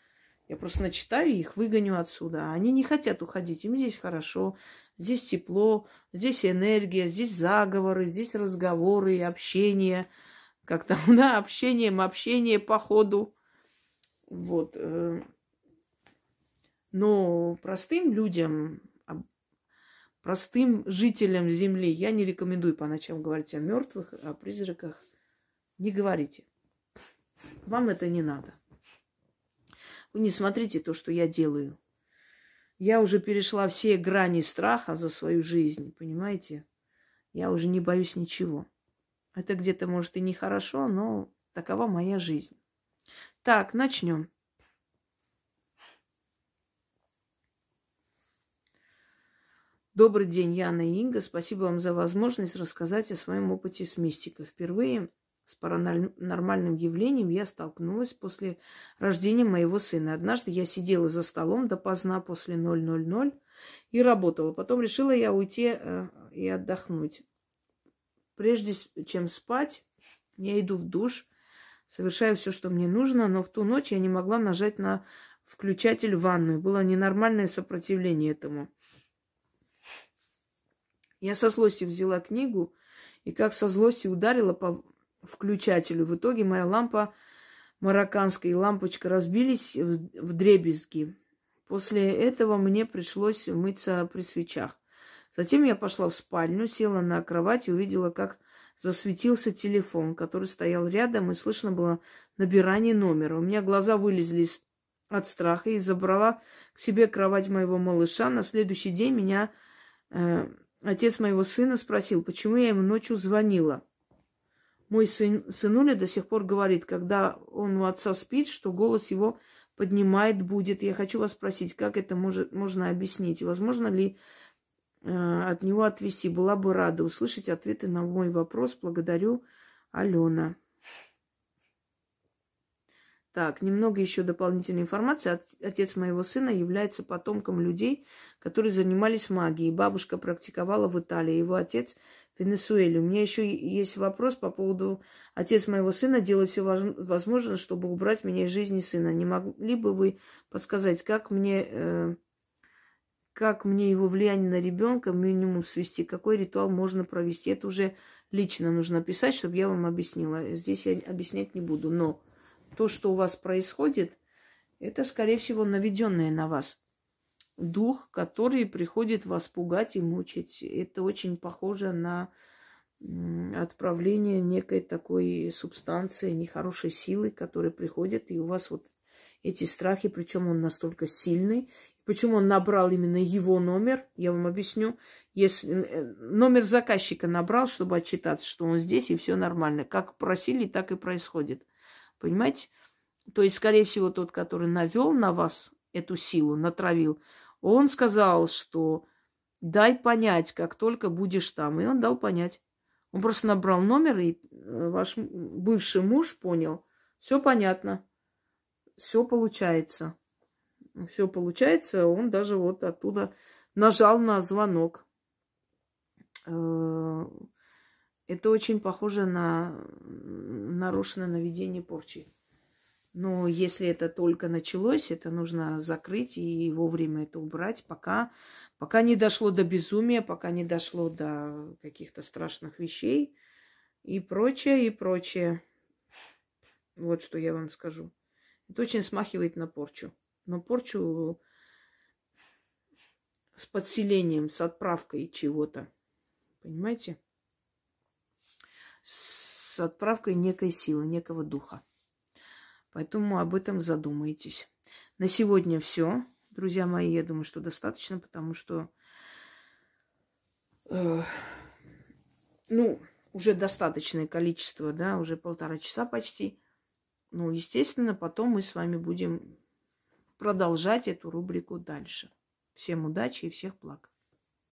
Я просто начитаю их, выгоню отсюда. Они не хотят уходить. Им здесь хорошо, здесь тепло, здесь энергия, здесь заговоры, здесь разговоры, общение. Как там, да, общением, общение по ходу. Вот. Э. Но простым людям, простым жителям Земли я не рекомендую по ночам говорить о мертвых, о призраках. Не говорите. Вам это не надо. Вы не смотрите то, что я делаю. Я уже перешла все грани страха за свою жизнь, понимаете? Я уже не боюсь ничего. Это где-то, может, и нехорошо, но такова моя жизнь. Так, начнем. Добрый день, Яна и Инга. Спасибо вам за возможность рассказать о своем опыте с мистикой. Впервые с паранормальным явлением я столкнулась после рождения моего сына. Однажды я сидела за столом допоздна после 000 и работала. Потом решила я уйти э, и отдохнуть. Прежде чем спать, я иду в душ, совершаю все, что мне нужно, но в ту ночь я не могла нажать на включатель в ванную. Было ненормальное сопротивление этому. Я со злости взяла книгу и как со злости ударила по включателю. В итоге моя лампа марокканская и лампочка разбились в дребезги. После этого мне пришлось мыться при свечах. Затем я пошла в спальню, села на кровать и увидела, как засветился телефон, который стоял рядом, и слышно было набирание номера. У меня глаза вылезли от страха и забрала к себе кровать моего малыша. На следующий день меня э, отец моего сына спросил, почему я ему ночью звонила. Мой сын, сынуля до сих пор говорит, когда он у отца спит, что голос его поднимает будет. Я хочу вас спросить, как это может, можно объяснить? Возможно ли э, от него отвести? Была бы рада услышать ответы на мой вопрос. Благодарю, Алена. Так, немного еще дополнительной информации. Отец моего сына является потомком людей, которые занимались магией. Бабушка практиковала в Италии, его отец Венесуэле. У меня еще есть вопрос по поводу отец моего сына делает все возможное, чтобы убрать меня из жизни сына. Не могли бы вы подсказать, как мне, э, как мне его влияние на ребенка минимум свести, какой ритуал можно провести? Это уже лично нужно писать, чтобы я вам объяснила. Здесь я объяснять не буду, но то, что у вас происходит, это, скорее всего, наведенное на вас. Дух, который приходит вас пугать и мучить. Это очень похоже на отправление некой такой субстанции, нехорошей силы, которая приходит, и у вас вот эти страхи, причем он настолько сильный. Почему он набрал именно его номер, я вам объясню. Если э, номер заказчика набрал, чтобы отчитаться, что он здесь, и все нормально. Как просили, так и происходит. Понимаете? То есть, скорее всего, тот, который навел на вас эту силу, натравил, он сказал, что дай понять, как только будешь там. И он дал понять. Он просто набрал номер, и э, ваш бывший муж понял. Все понятно. Все получается. Все получается. Он даже вот оттуда нажал на звонок. Э, это очень похоже на нарушенное наведение порчи. Но если это только началось, это нужно закрыть и вовремя это убрать, пока, пока не дошло до безумия, пока не дошло до каких-то страшных вещей и прочее, и прочее. Вот что я вам скажу. Это очень смахивает на порчу. Но порчу с подселением, с отправкой чего-то. Понимаете? С отправкой некой силы, некого духа. Поэтому об этом задумайтесь. На сегодня все. Друзья мои, я думаю, что достаточно, потому что э, ну, уже достаточное количество, да, уже полтора часа почти. Ну, естественно, потом мы с вами будем продолжать эту рубрику дальше. Всем удачи и всех благ.